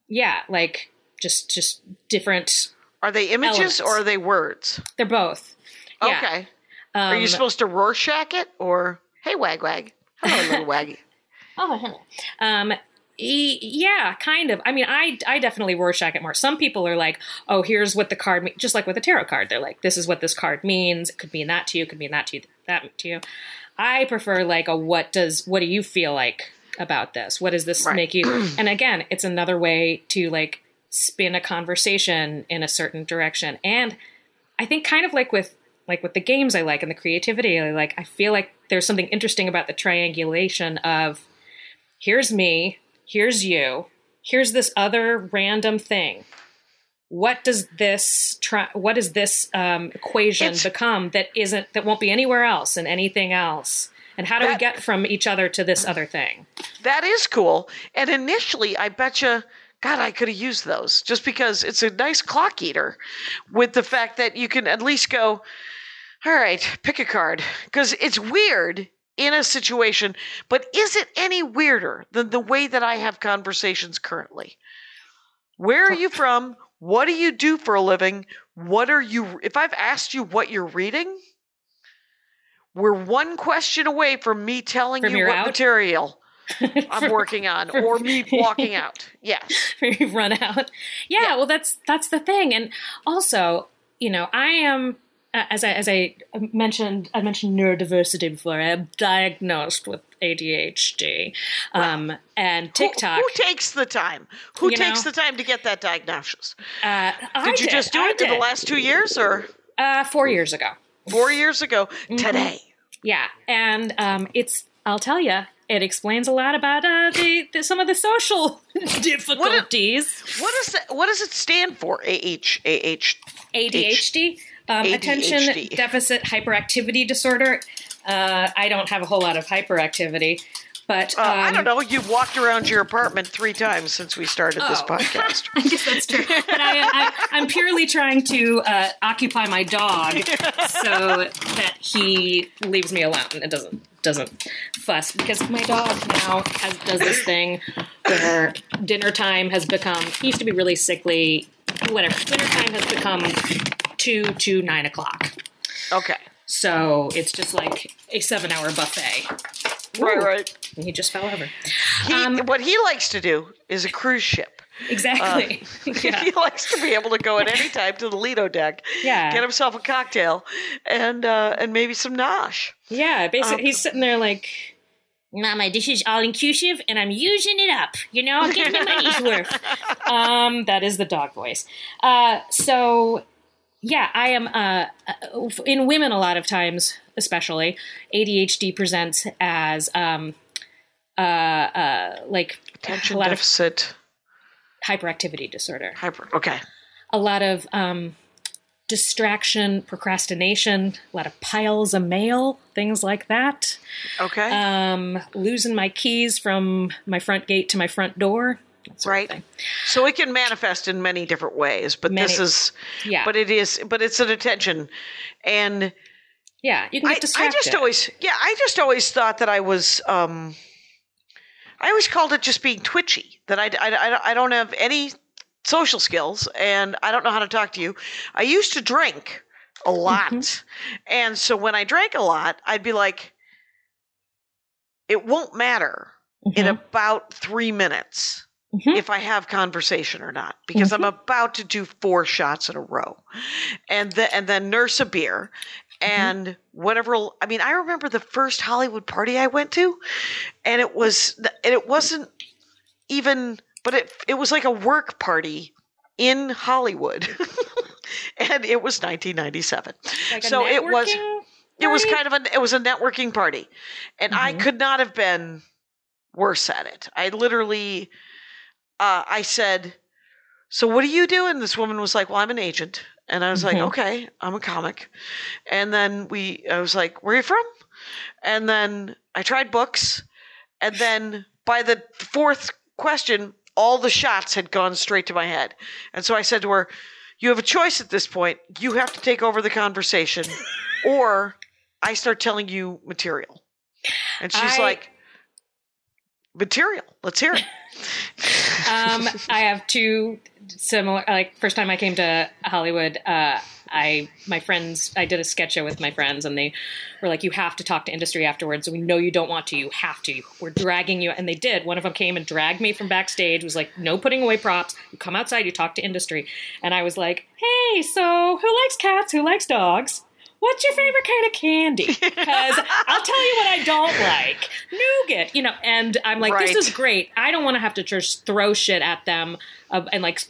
yeah, like just just different. Are they images Elements. or are they words? They're both. Yeah. Okay. are you Um, supposed to Rorschach it or hey wag wag? Hello, little waggy. Oh, hello. Um, yeah, kind of. I mean, I I definitely Rorschach it more. Some people are like, oh, here's what the card means. Just like with a tarot card, they're like, this is what this card means. It could mean that to you. It could mean that to you. That to you. I prefer like a what does what do you feel like about this? What does this Right. make you? and again, it's another way to like spin a conversation in a certain direction. And I think kind of like with like with the games I like and the creativity I like, I feel like there's something interesting about the triangulation of here's me, here's you, here's this other random thing. what does this try, what does this um, equation It's- become that isn't that won't be anywhere else and anything else and how do we get from each other to this other thing That is cool. And initially, I bet you, God, I could have used those just because it's a nice clock eater with the fact that you can at least go, all right, pick a card. Because it's weird in a situation, but is it any weirder than the way that I have conversations currently? Where are you from? What do you do for a living? What are you, if I've asked you what you're reading, we're one question away from me telling From you what out? material I'm working on or me walking out. Yes. you've run out. Yeah, Yeah. well, that's that's the thing, and also, you know, I am as I as I mentioned, I mentioned neurodiversity before. I am diagnosed with ADHD, um, and TikTok. Who, takes the time? Who takes know? the time to get that diagnosis? uh, I Did you just do I it in the last two years or uh, four years ago? four years ago Mm-hmm. today? Yeah, and um, it's I'll tell you, it explains a lot about uh, the, the some of the social difficulties. What is that? What does it stand for? AH AH. ADHD, um, attention deficit hyperactivity disorder. Uh, I don't have a whole lot of hyperactivity, but Uh, um, I don't know. You've walked around your apartment three times since we started this Oh. podcast. I guess that's true. But I, I, I'm purely trying to uh, occupy my dog so that he leaves me alone and doesn't doesn't fuss because my dog now has does this thing where dinner time has become. He used to be really sickly. Whatever. Dinner time has become two to nine o'clock. Okay. So it's just like a seven hour buffet. Right, Ooh. right. And he just fell over. He, Um, what he likes to do is a cruise ship. Exactly. yeah. He likes to be able to go at any time to the Lido deck, Yeah. get himself a cocktail, and uh, and maybe some nosh. Yeah, basically, Um, he's sitting there like, Mama, this is all inclusive, and I'm using it up. You know, I'm getting my money's worth. Um, that is the dog voice. Uh, so, yeah, I am uh, uh, in women a lot of times, especially ADHD presents as um, uh, uh, like Attention a lot deficit of hyperactivity disorder. hyper. Okay. a lot of um, distraction, procrastination, a lot of piles of mail, things like that. Okay. Um, losing my keys from my front gate to my front door. right. So it can manifest in many different ways, but this is Yeah. but it is but it's an attention and Yeah, you can I, get I distracted. just always yeah, I just always thought that I was um I always called it just being twitchy, that I, I, I, I don't have any social skills and I don't know how to talk to you. I used to drink a lot. Mm-hmm. And so when I drank a lot, I'd be like, it won't matter in Mhm. about three minutes Mhm. if I have conversation or not, because I'm about to do four shots in a row, and then and then nurse a beer, and whatever. I mean, I remember the first Hollywood party I went to, and it was and it wasn't even, but it it was like a work party in Hollywood, and it was 1997. Like so it was networking it was kind of a it was a networking party. And i could not have been worse at it. I literally uh, i said so what do you do and this woman was like well i'm an agent. And i was like Mhm. okay i'm a comic. And then we i was like where are you from? And then i tried books. And then by the fourth question all the shots had gone straight to my head and so i said to her you have a choice at this point you have to take over the conversation or I start telling you material. And she's I- like, material, let's hear it. um, I have two similar. Like first time I came to Hollywood, uh, I my friends. I did a sketch show with my friends, and they were like, "You have to talk to industry afterwards. We know you don't want to. You have to. We're dragging you." And they did. One of them came and dragged me from backstage. Was like, "No putting away props. You come outside. You talk to industry." And I was like, "Hey, so who likes cats? Who likes dogs?" What's your favorite kind of candy? Because I'll tell you what I don't like. Nougat, you know. And I'm like, Right. this is great. I don't want to have to just throw shit at them uh, and like,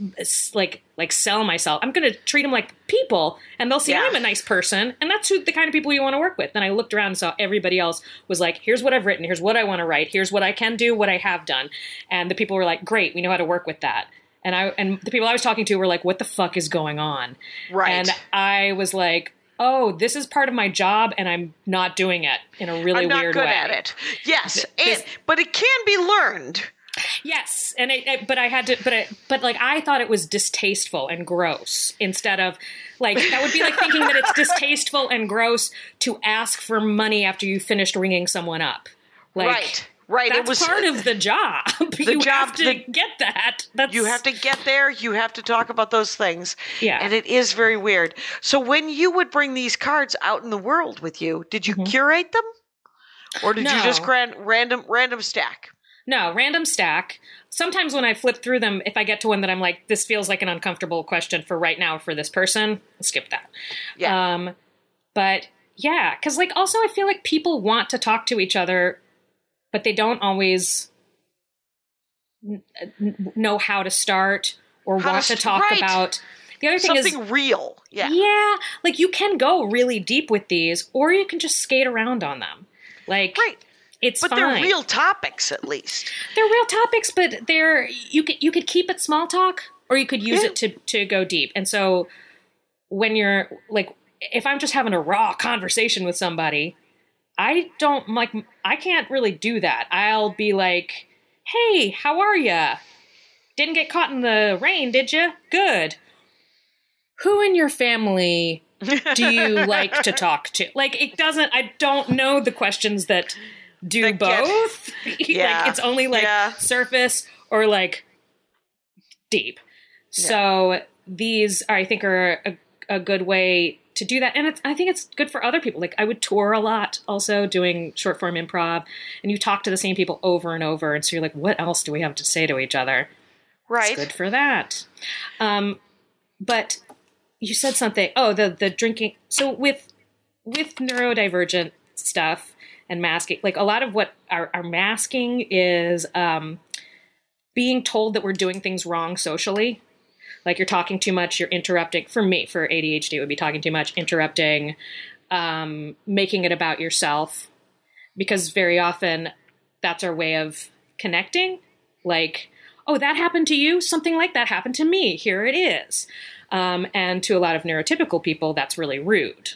like, like sell myself. I'm going to treat them like people, and they'll see Yeah. I'm a nice person, and that's who the kind of people you want to work with. Then I looked around and saw everybody else was like, here's what I've written, here's what I want to write, here's what I can do, what I have done, and the people were like, great, we know how to work with that. And I and the people I was talking to were like, "What the fuck is going on?" Right. And I was like, "Oh, this is part of my job, and I'm not doing it in a really I'm not weird good way." at it. Yes, this- and, but it can be learned. Yes, and I, I, but I had to, but I, but like I thought it was distasteful and gross instead of like that would be like thinking that it's distasteful and gross to ask for money after you finished ringing someone up. Like, right, right. That's it was part of the job. you job- have to the- get that. That's You have to get there. You have to talk about those things. Yeah. And it is very weird. So when you would bring these cards out in the world with you, did you curate them? Or did you just grant random random stack? No, random stack. Sometimes when I flip through them, if I get to one that I'm like, this feels like an uncomfortable question for right now for this person, skip that. Yeah. Um, but yeah, because like also I feel like people want to talk to each other, but they don't always n- n- know how to start or How want to st- talk right. about. The other thing Something is, real. Yeah. yeah, like you can go really deep with these, or you can just skate around on them. Like, Right. it's But fine. they're real topics at least. They're real topics, but they're you could you could keep it small talk or you could use Yeah. it to to go deep. And so when you're like if I'm just having a raw conversation with somebody, I don't like I can't really do that. I'll be like, "Hey, how are ya? Didn't get caught in the rain, did you? Good. Who in your family do you like to talk to? Like it doesn't I don't know the questions that do both. Yeah. like it's only like Yeah. surface or like deep. So these I think are a, a good way to do that, and it's I think it's good for other people. Like I would tour a lot, also doing short form improv, and you talk to the same people over and over, and so you're like, what else do we have to say to each other? Right. Good for that. Um, but you said something. Oh, the the drinking. So with with neurodivergent stuff and masking, like a lot of what our, our masking is um, being told that we're doing things wrong socially. Like you're talking too much, you're interrupting. For me, for ADHD, it would be talking too much, interrupting, um, making it about yourself, because very often that's our way of connecting. Like, oh, that happened to you? Something like that happened to me. Here it is. Um, and to a lot of neurotypical people, that's really rude.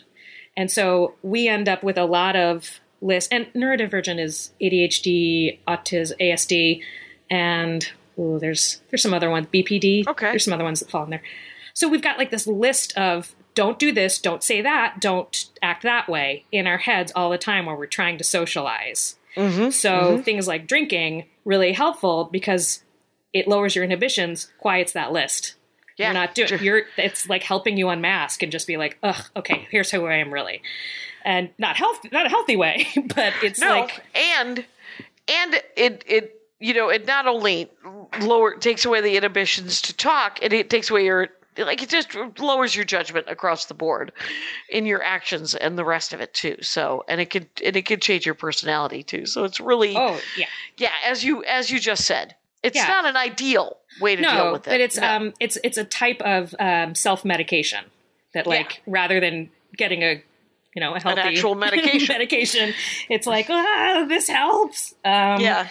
And so we end up with a lot of lists, and neurodivergent is ADHD, autism, ASD, and ooh, there's there's some other ones, BPD. Okay. There's some other ones that fall in there. So we've got like this list of don't do this, don't say that, don't act that way in our heads all the time while we're trying to socialize. Mm-hmm. So things like drinking really helpful because it lowers your inhibitions, quiets that list. Yeah. You're not doing. You're. It's like helping you unmask and just be like, ugh, okay, here's who I am really, and not health, not a healthy way, but it's No, like and and it it you know it not only lower takes away the inhibitions to talk, and it takes away your like it just lowers your judgment across the board in your actions and the rest of it too. So and it could and it could change your personality too. So it's really oh yeah, yeah as you as you just said, it's Yeah. not an ideal way to deal with it. but it's No. um, it's it's a type of um, self medication that like rather than getting a you know a healthy actual medication. medication, it's like ah, this helps. Um, yeah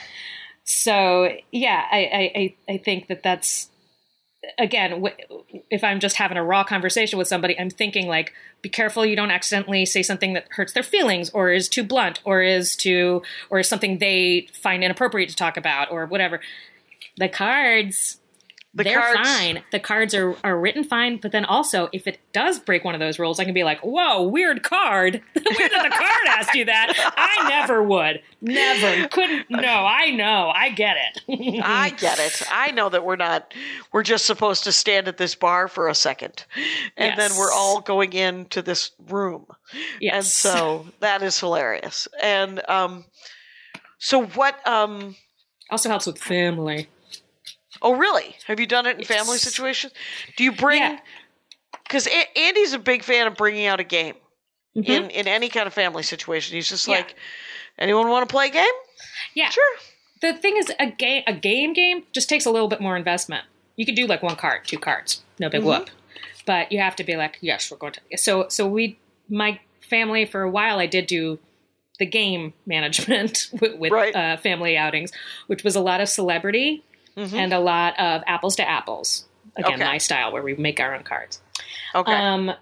so yeah I, I i think that that's again if i'm just having a raw conversation with somebody i'm thinking like be careful you don't accidentally say something that hurts their feelings or is too blunt or is too or is something they find inappropriate to talk about or whatever. The cards The they're cards- fine. The cards are, are written fine, but then also if it does break one of those rules, I can be like, "Whoa, weird card! Where did the card ask you that? I never would, never, couldn't. No, I know, I get it. I get it. I know that we're not, we're just supposed to stand at this bar for a second. And then we're all going into this room. yes. And so that is hilarious. And um, so what, um, also helps with family. Oh, really? Have you done it in family situations? Do you bring, Yeah. because Andy's a big fan of bringing out a game Mhm. in, in any kind of family situation. He's just Yeah. like, anyone want to play a game? Yeah. Sure. The thing is, a game a game game just takes a little bit more investment. You could do like one card, two cards, no big whoop. But you have to be like, yes, we're going to. So so we, my family for a while, I did do the game management with, with Right. uh, family outings, which was a lot of celebrity. And a lot of apples to apples. Again, Okay. my style, where we make our own cards. Okay. Um,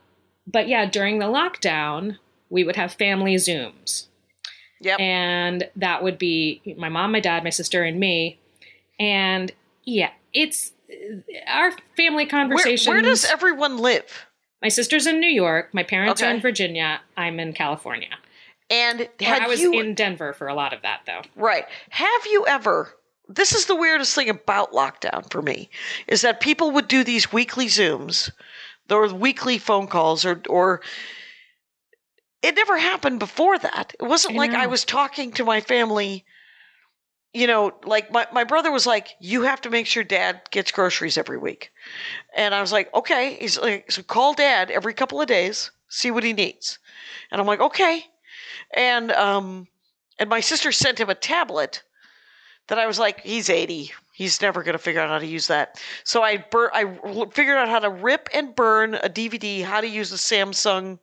but yeah, during the lockdown, we would have family Zooms. yep. And that would be my mom, my dad, my sister, and me. And yeah, it's our family where, conversations. where does everyone live? my sister's in New York. My parents are in Virginia. I'm in California. And I was you in Denver for a lot of that, though. right? Have you ever? This is the weirdest thing about lockdown for me is that people would do these weekly Zooms, or weekly phone calls, or or it never happened before that. It wasn't I like I was talking to my family. You know, like my, my brother was like, You have to make sure dad gets groceries every week. And I was like, Okay. He's like, So call dad every couple of days, see what he needs. And I'm like, Okay. And um and my sister sent him a tablet that I was like, He's 80. He's never going to figure out how to use that. So I bur- I figured out how to rip and burn a DVD, how to use a Samsung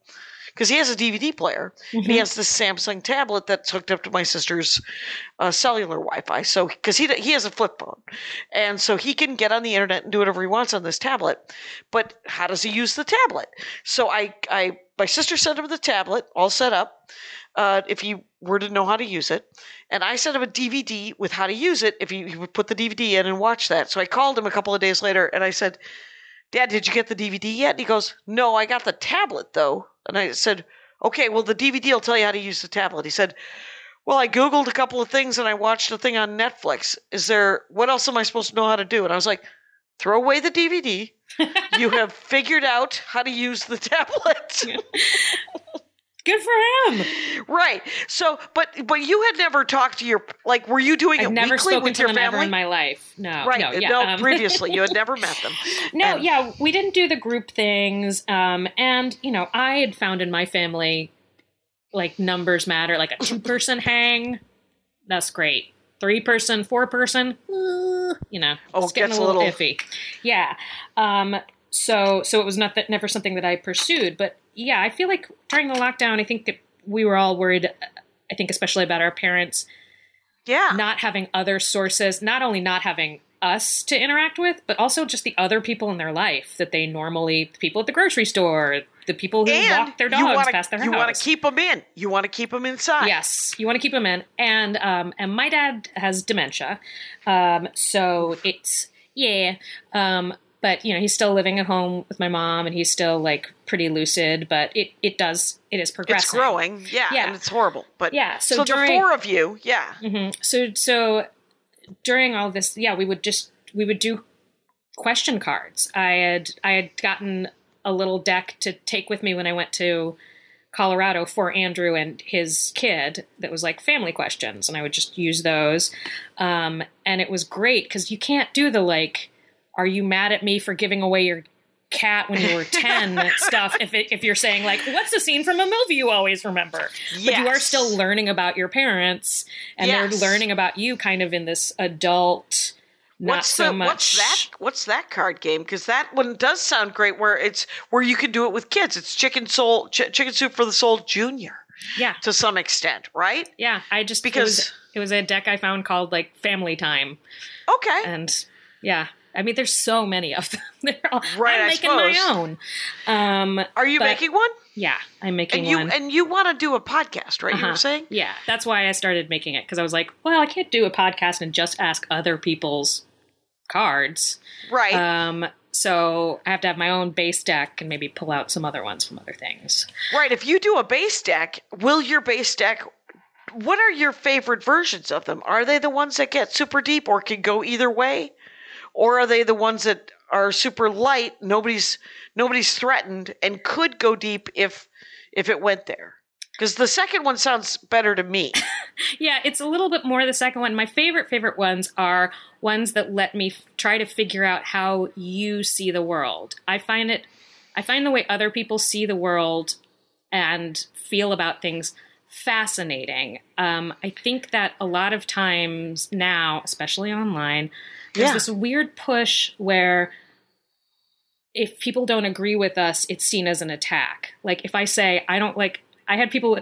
because he has a DVD player. And he has this Samsung tablet that's hooked up to my sister's uh, cellular Wi-Fi. So because he he has a flip phone, and so he can get on the internet and do whatever he wants on this tablet. But how does he use the tablet? So I I my sister sent him the tablet all set up. Uh, if he were to know how to use it, and I set up a DVD with how to use it. If he, he would put the DVD in and watch that. So I called him a couple of days later, and I said. Dad, did you get the DVD yet? And he goes, No, I got the tablet though. And I said, Okay, well, the DVD will tell you how to use the tablet. He said, Well, I Googled a couple of things and I watched a thing on Netflix. Is there, what else am I supposed to know how to do? And I was like, Throw away the DVD. you have figured out how to use the tablet. Good for him. right. So, but, but you had never talked to your, like, were you doing I've it never weekly spoken with to your them family? in my life. No, right. no, yeah. no, um, previously. You had never met them. No, And- yeah, we didn't do the group things. Um, and, you know, I had found in my family, like, numbers matter, like a two person hang. That's great. Three person, four person, uh, you know, Oh, it's getting gets a a little, little- iffy. Yeah. Um, so, so it was not that never something that I pursued. But yeah, I feel like during the lockdown, I think that we were all worried. I think especially about our parents Yeah. not having other sources, not only not having us to interact with, but also just the other people in their life that they normally, the people at the grocery store, the people who and walk their dogs wanna, past their you house. You want to keep them in. You want to keep them inside. Yes, you want to keep them in, and um, and my dad has dementia, um, so it's yeah, um, but you know he's still living at home with my mom, and he's still like pretty lucid, but it it does it is progressing. It's growing, yeah, Yeah. and it's horrible. But Yeah, so so, during- the four of you, yeah, hmm So so during all this, yeah, we would just we would do question cards. I had I had gotten a little deck to take with me when I went to Colorado for Andrew and his kid that was like family questions, and I would just use those. Um, and it was great because you can't do the like, "Are you mad at me for giving away your cat when you were 10 stuff if, it, if you're saying like what's the scene from a movie you always remember but you are still learning about your parents and Yes. they're learning about you kind of in this adult not what's so the, much what's that? What's that card game? Because that one does sound great. Where it's where you can do it with kids. It's Chicken Soul, Ch- Chicken Soup for the Soul Junior yeah to some extent, right? yeah i just Because- it was, it was a deck i found called like family time Okay, and yeah i mean there's so many of them They're all, Right, i'm I making my own um are you but- making one? yeah i'm making And you one and you want to do a podcast, right? You Uh-huh. were saying, Yeah, that's why I started making it because I was like, well, I can't do a podcast and just ask other people's cards. right? Um, so I have to have my own base deck and maybe pull out some other ones from other things. Right. If you do a base deck, will your base deck? What are your favorite versions of them? Are they the ones that get super deep or can go either way, or are they the ones that are super light? Nobody's nobody's threatened and could go deep if if it went there. Because the second one sounds better to me. Yeah, it's a little bit more the second one. My favorite favorite ones are ones that let me f- try to figure out how you see the world. I find it I find the way other people see the world and feel about things fascinating. Um, I think that a lot of times now, especially online, there's Yeah. this weird push where if people don't agree with us, it's seen as an attack. Like if I say I don't like, I had people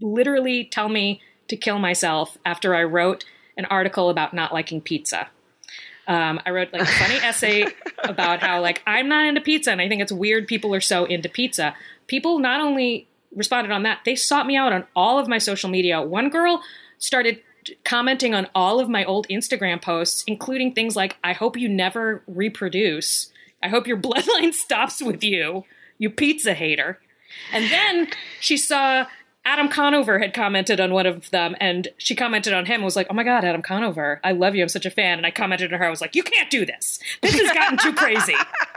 literally tell me to kill myself after I wrote an article about not liking pizza. Um, I wrote like a funny essay about how like I'm not into pizza, and I think it's weird people are so into pizza. People not only responded on that, they sought me out on all of my social media. One girl started commenting on all of my old Instagram posts, including things like, I hope you never reproduce. I hope your bloodline stops with you, you pizza hater. And then she saw Adam Conover had commented on one of them, and she commented on him and was like, Oh my God, Adam Conover, I love you. I'm such a fan. And I commented on her, I was like, You can't do this. This has gotten too crazy.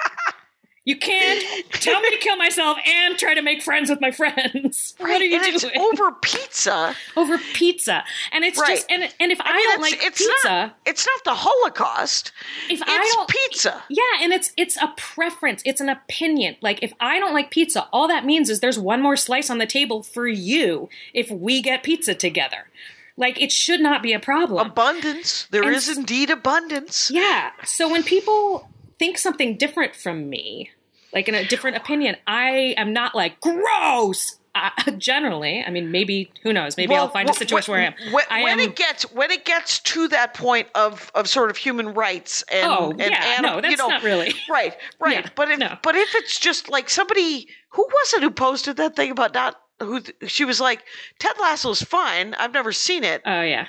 You can't tell me to kill myself and try to make friends with my friends. What are you doing? over pizza. over pizza. And it's Right. just and and if I, mean, don't like it's pizza, Not, it's not the Holocaust. if it's I don't pizza. Yeah, and it's it's a preference, it's an opinion. Like if I don't like pizza, all that means is there's one more slice on the table for you if we get pizza together. Like it should not be a problem. Abundance. There And is indeed abundance. Yeah. So when people think something different from me, like in a different opinion, I am not like gross. Uh, generally, I mean, maybe who knows? Maybe I'll find a wh- situation where I am. When, I when it gets when it gets to that point of of sort of human rights and Oh, and yeah, no, you that's know, not really- right right. Yeah, but if no. but if it's just like somebody who was it who posted that thing about not who she was like Ted Lasso's fine. I've never seen it. Oh yeah,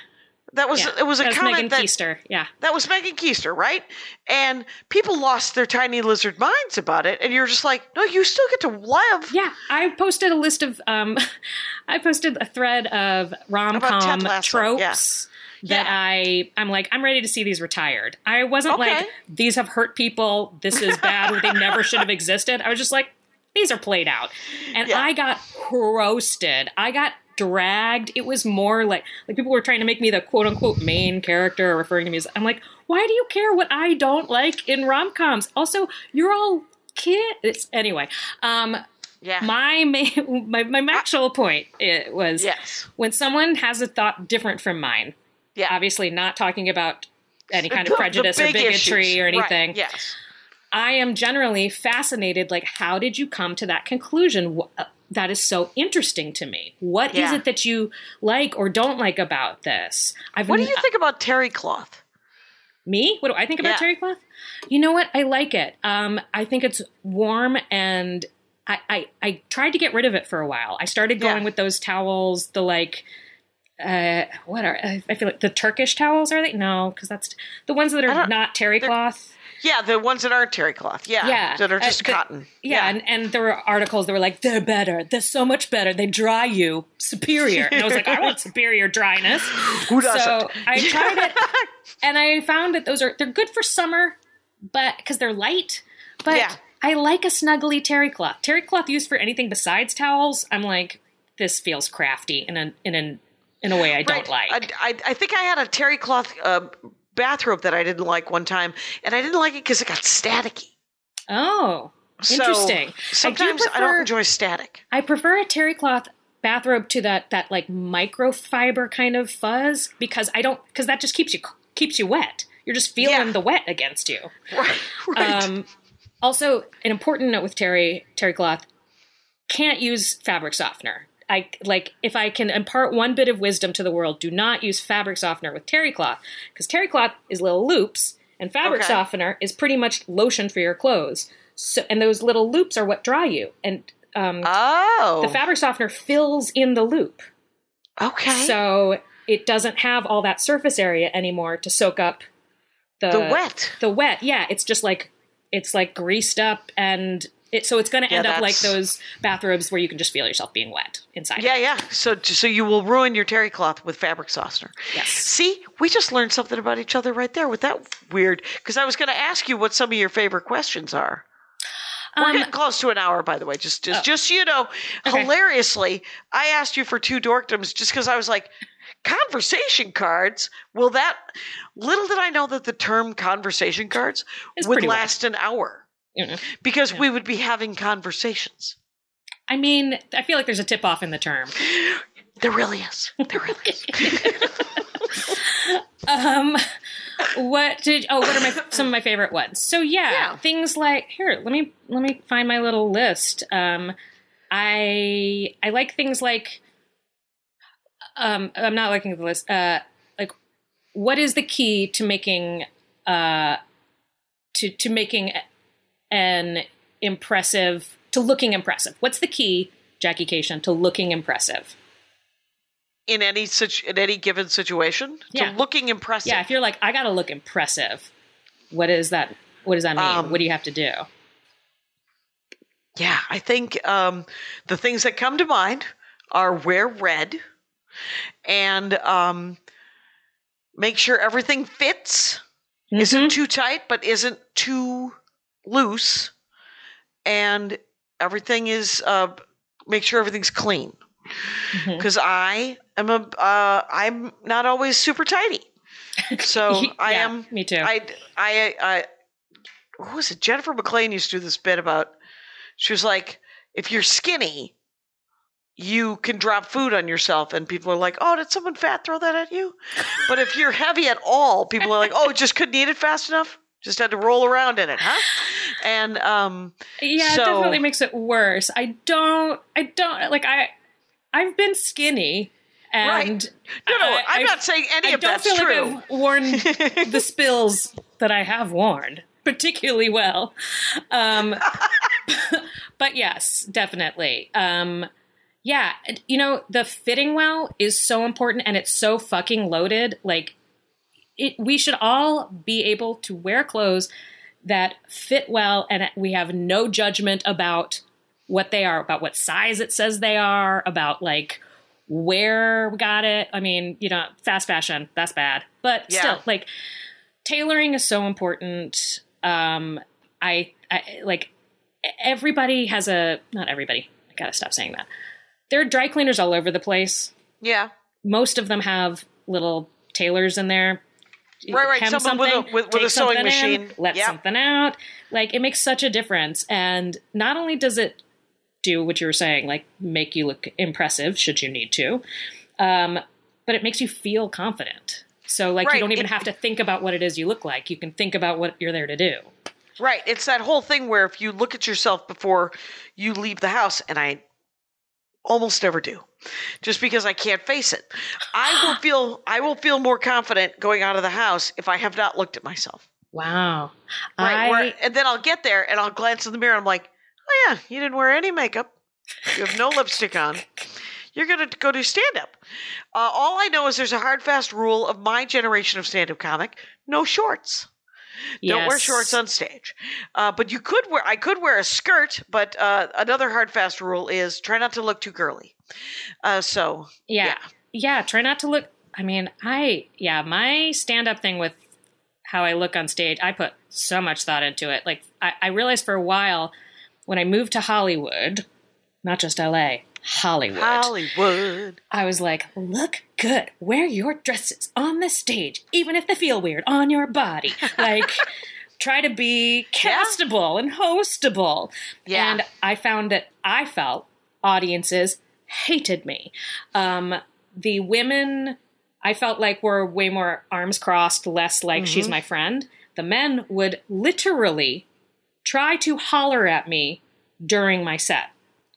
That was yeah. it was a that was comment Megan that Keister. Yeah. that was Megan Keister, right? And people lost their tiny lizard minds about it, and you're just like, no, you still get to live. Yeah, I posted a list of um I posted a thread of rom com tropes that Yeah. I I'm like I'm ready to see these retired. I wasn't Okay. like these have hurt people. This is bad. they never should have existed. I was just like these are played out, and Yeah. I got roasted. I got dragged. It was more like like people were trying to make me the quote unquote main character, referring to me as I'm like, why do you care what I don't like in rom coms? Also, you're all kids. Anyway, um, Yeah. my main, my my actual point it was Yes. when someone has a thought different from mine. Yeah. Obviously, not talking about any kind of the prejudice or bigotry issues. or Right, anything. Yes. I am generally fascinated. Like, how did you come to that conclusion? That is so interesting to me. What is Yeah. it that you like or don't like about this? I've What do you think about terry cloth? Me? What do I think about Yeah. terry cloth? You know what? I like it. Um, I think it's warm and I, I, I tried to get rid of it for a while. I started going Yeah. with those towels, the like, uh, what are, I I feel like the Turkish towels, are they? No, because that's the ones that are not terry cloth. Yeah, the ones that aren't terry cloth. Yeah. Yeah. That are Uh, just the- cotton. Yeah, And, and there were articles that were like, they're better. They're so much better. They dry you. Superior. And I was like, I want superior dryness. Who doesn't? So I tried it and I found that those are, they're good for summer, but because they're light. But Yeah. I like a snuggly terry cloth. Terry cloth used for anything besides towels, I'm like, this feels crafty in a, in an, in a way I don't Right. like. I, I, I think I had a terry cloth uh, bathrobe that I didn't like one time, and I didn't like it because it got staticky. oh, So interesting. sometimes I, prefer- don't enjoy static. I prefer a terry cloth bathrobe to that that like microfiber kind of fuzz because I don't because that just keeps you keeps you wet. You're just feeling Yeah. the wet against you. Right. Right. Um, also, an important note with terry terry cloth: can't use fabric softener. I like if I can impart one bit of wisdom to the world: do not use fabric softener with terry cloth because terry cloth is little loops, and fabric Okay. softener is pretty much lotion for your clothes. So, and those little loops are what dry you. And um, oh. the fabric softener fills in the loop. okay. So it doesn't have all that surface area anymore to soak up the the wet. The wet, yeah. It's just like it's like greased up and it so it's gonna Yeah, end up like those bathrobes where you can just feel yourself being wet inside. Yeah, yeah. So, so you will ruin your terry cloth with fabric softener. Yes. See, we just learned something about each other right there with that weird. Because I was going to ask you what some of your favorite questions are. We're Um, getting close to an hour, by the way. Just, just, Oh. just so you know, Okay. hilariously, I asked you for two dorkdoms just because I was like, conversation cards. Will that? Little did I know that the term conversation cards It's would last an hour Mm. because we would be having conversations. I mean, I feel like there's a tip off in the term. There really is. There really is. Um, what did? Oh, what are my some of my favorite ones? So yeah, Yeah. things like here. Let me let me find my little list. Um, I I like things like. Um, I'm not looking at the list. Uh, like, what is the key to making uh, to to making an impressive to looking impressive. What's the key, Jackie Kashian, to looking impressive? In any such in any given situation, Yeah. to looking impressive. Yeah, if you're like, I gotta look impressive, what is that? What does that mean? Um, what do you have to do? Yeah, I think um, the things that come to mind are wear red and um, make sure everything fits, isn't too tight, but isn't too loose, and everything is uh, make sure everything's clean. Because I am a uh, I'm not always super tidy, so I am. Me too. I, I, I, what was it? Jennifer McLean used to do this bit about, she was like, if you're skinny, you can drop food on yourself, and people are like, oh, did someone fat throw that at you? But if you're heavy at all, people are like, oh, just couldn't eat it fast enough? Just had to roll around in it, huh? And, um, Yeah, So- it definitely makes it worse. I don't. I don't like. I. I've been skinny, and Right. no, no, I, I'm I- not saying any I of don't that's feel true. like I've worn the spills that I have worn particularly well. Um, but yes, definitely. Um, yeah, you know the fitting well is so important, and it's so fucking loaded. Like, it, we should all be able to wear clothes that fit well, and we have no judgment about what they are, about what size it says they are, about like where we got it. I mean, you know, fast fashion, that's bad. But Yeah. still, like tailoring is so important. Um I I like everybody has a not everybody. I got to stop saying that. There are dry cleaners all over the place. yeah. Most of them have little tailors in there. Right, right. Hem Someone with a- something, with- with a sewing something in, machine. let Yep. something out. Like it makes such a difference. And not only does it do what you were saying, like make you look impressive should you need to, um, but it makes you feel confident. So like Right, you don't even it- have to think about what it is you look like. You can think about what you're there to do. Right. It's that whole thing where if you look at yourself before you leave the house, and I almost never do, just because I can't face it, I will feel I will feel more confident going out of the house if I have not looked at myself. Wow. Right. I, where, and then I'll get there and I'll glance in the mirror and I'm like, oh yeah, you didn't wear any makeup. You have no lipstick on. You're gonna go do stand up. Uh, all I know is there's a hard fast rule of my generation of stand up comic: no shorts. Don't wear shorts on stage. Uh, but you could wear. I could wear a skirt, but uh, another hard fast rule is try not to look too girly. Uh, so Yeah. Yeah. yeah. Try not to look. I mean, I, yeah, my stand up thing with how I look on stage, I put so much thought into it. Like, I, I realized for a while when I moved to Hollywood, not just LA, Hollywood, Hollywood. I was like, look good. Wear your dresses on the stage, even if they feel weird on your body. Like, try to be castable and hostable. Yeah. And I found that I felt audiences hated me. Um, the women I felt like were way more arms crossed, less like she's Mm-hmm. my friend. The men would literally try to holler at me during my set.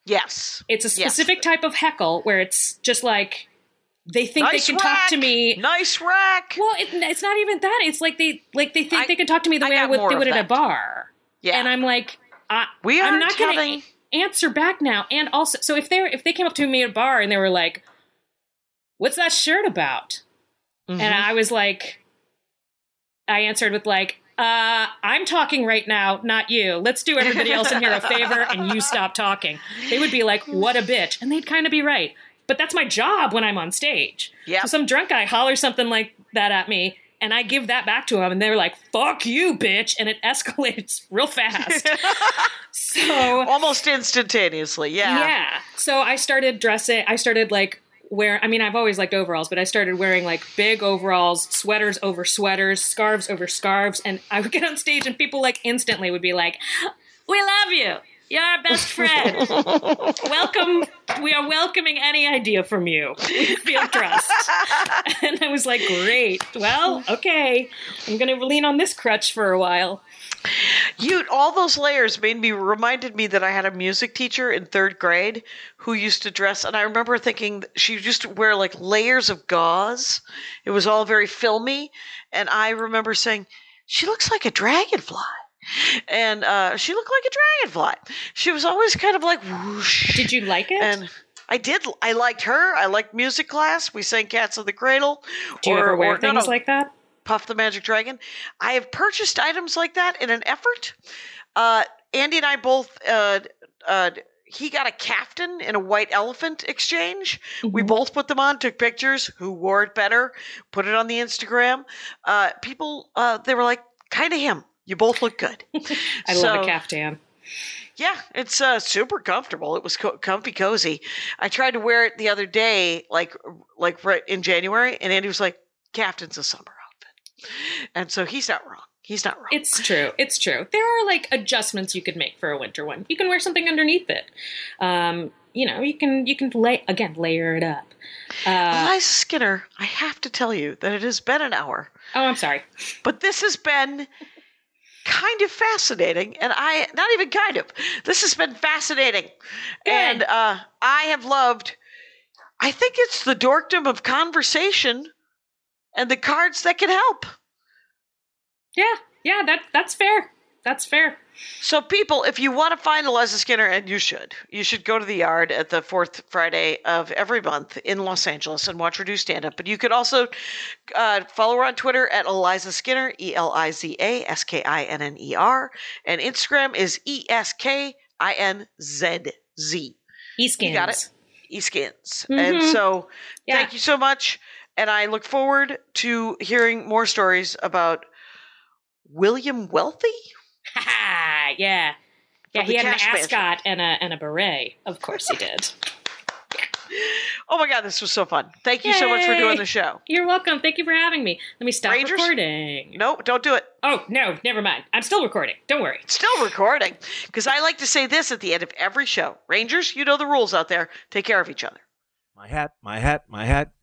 Yes. It's a Yes. specific type of heckle where it's just like they think nice they can rack. talk to me. Nice rack. Well, it, it's not even that. It's like they like they think I- they can talk to me the I way I would they would at a bar. Yeah. And I'm like, I, We I'm not going having- to answer back now. And also, so if they were, if they came up to me at a bar and they were like, "What's that shirt about?" Mm-hmm. and I was like, I answered with like, uh, "I'm talking right now, not you. Let's do everybody else in here a favor and you stop talking." They would be like, "What a bitch," and they'd kind of be right. But that's my job when I'm on stage. Yep. So some drunk guy hollers something like that at me, and I give that back to him, and they're like, "Fuck you, bitch," and it escalates real fast. so Almost instantaneously. Yeah. yeah. So I started dressing. I started like wear. I mean, I've always liked overalls, but I started wearing like big overalls, sweaters over sweaters, scarves over scarves, and I would get on stage, and people like instantly would be like, "We love you." You're our best friend. Welcome. We are welcoming any idea from you. We feel trust. and I was like, great. Well, okay. I'm going to lean on this crutch for a while. You all those layers made me reminded me that I had a music teacher in third grade who used to dress, and I remember thinking she used to wear like layers of gauze. It was all very filmy, and I remember saying, she looks like a dragonfly. And uh, she looked like a dragonfly. She was always kind of like whoosh. Did you like it? And I did. I liked her. I liked music class. We sang "Cats of the Cradle." Do you or- ever wear or- no, things no, like that? Puff the Magic Dragon. I have purchased items like that in an effort. Uh, Andy and I both. Uh, uh, he got a caftan in a white elephant exchange. We Mhm. both put them on, took pictures. Who wore it better? Put it on the Instagram. Uh, people, uh, they were like, kind of him. You both look good. I love a caftan. Yeah, it's uh, super comfortable. It was co- comfy, cozy. I tried to wear it the other day, like like right in January, and Andy was like, "Caftan's a summer outfit," and so he's not wrong. He's not wrong. It's true. It's true. There are like adjustments you could make for a winter one. You can wear something underneath it. Um, you know, you can you can lay again layer it up. Uh, Eliza Skinner, I have to tell you that it has been an hour, oh, I'm sorry. but this has been kind of fascinating, and I not even kind of. This has been fascinating, and uh, I have loved. I think it's the dorkdom of conversation, and the cards that can help. Yeah, yeah. That that's fair. That's fair. So, people, if you want to find Eliza Skinner, and you should, you should go to the yard at the fourth Friday of every month in Los Angeles and watch her do stand up. But you could also uh, follow her on Twitter at Eliza Skinner, E L I Z A S K I N N E R. And Instagram is E S K I N Z Z. E-skins. You got it. Eskins. And Mhm. so, Yeah. thank you so much. And I look forward to hearing more stories about William Wealthy. Ha ha. Yeah. Yeah. From He had an Cash Mansion. ascot and a and a beret. Of course he did. Oh my God, this was so fun. Thank you so much for doing the show. You're welcome. Thank you for having me. Let me stop Rangers? recording. No, don't do it. Oh no, never mind. I'm still recording. Don't worry. Still recording. Because I like to say this at the end of every show Rangers, you know the rules out there. Take care of each other. My hat, my hat, my hat.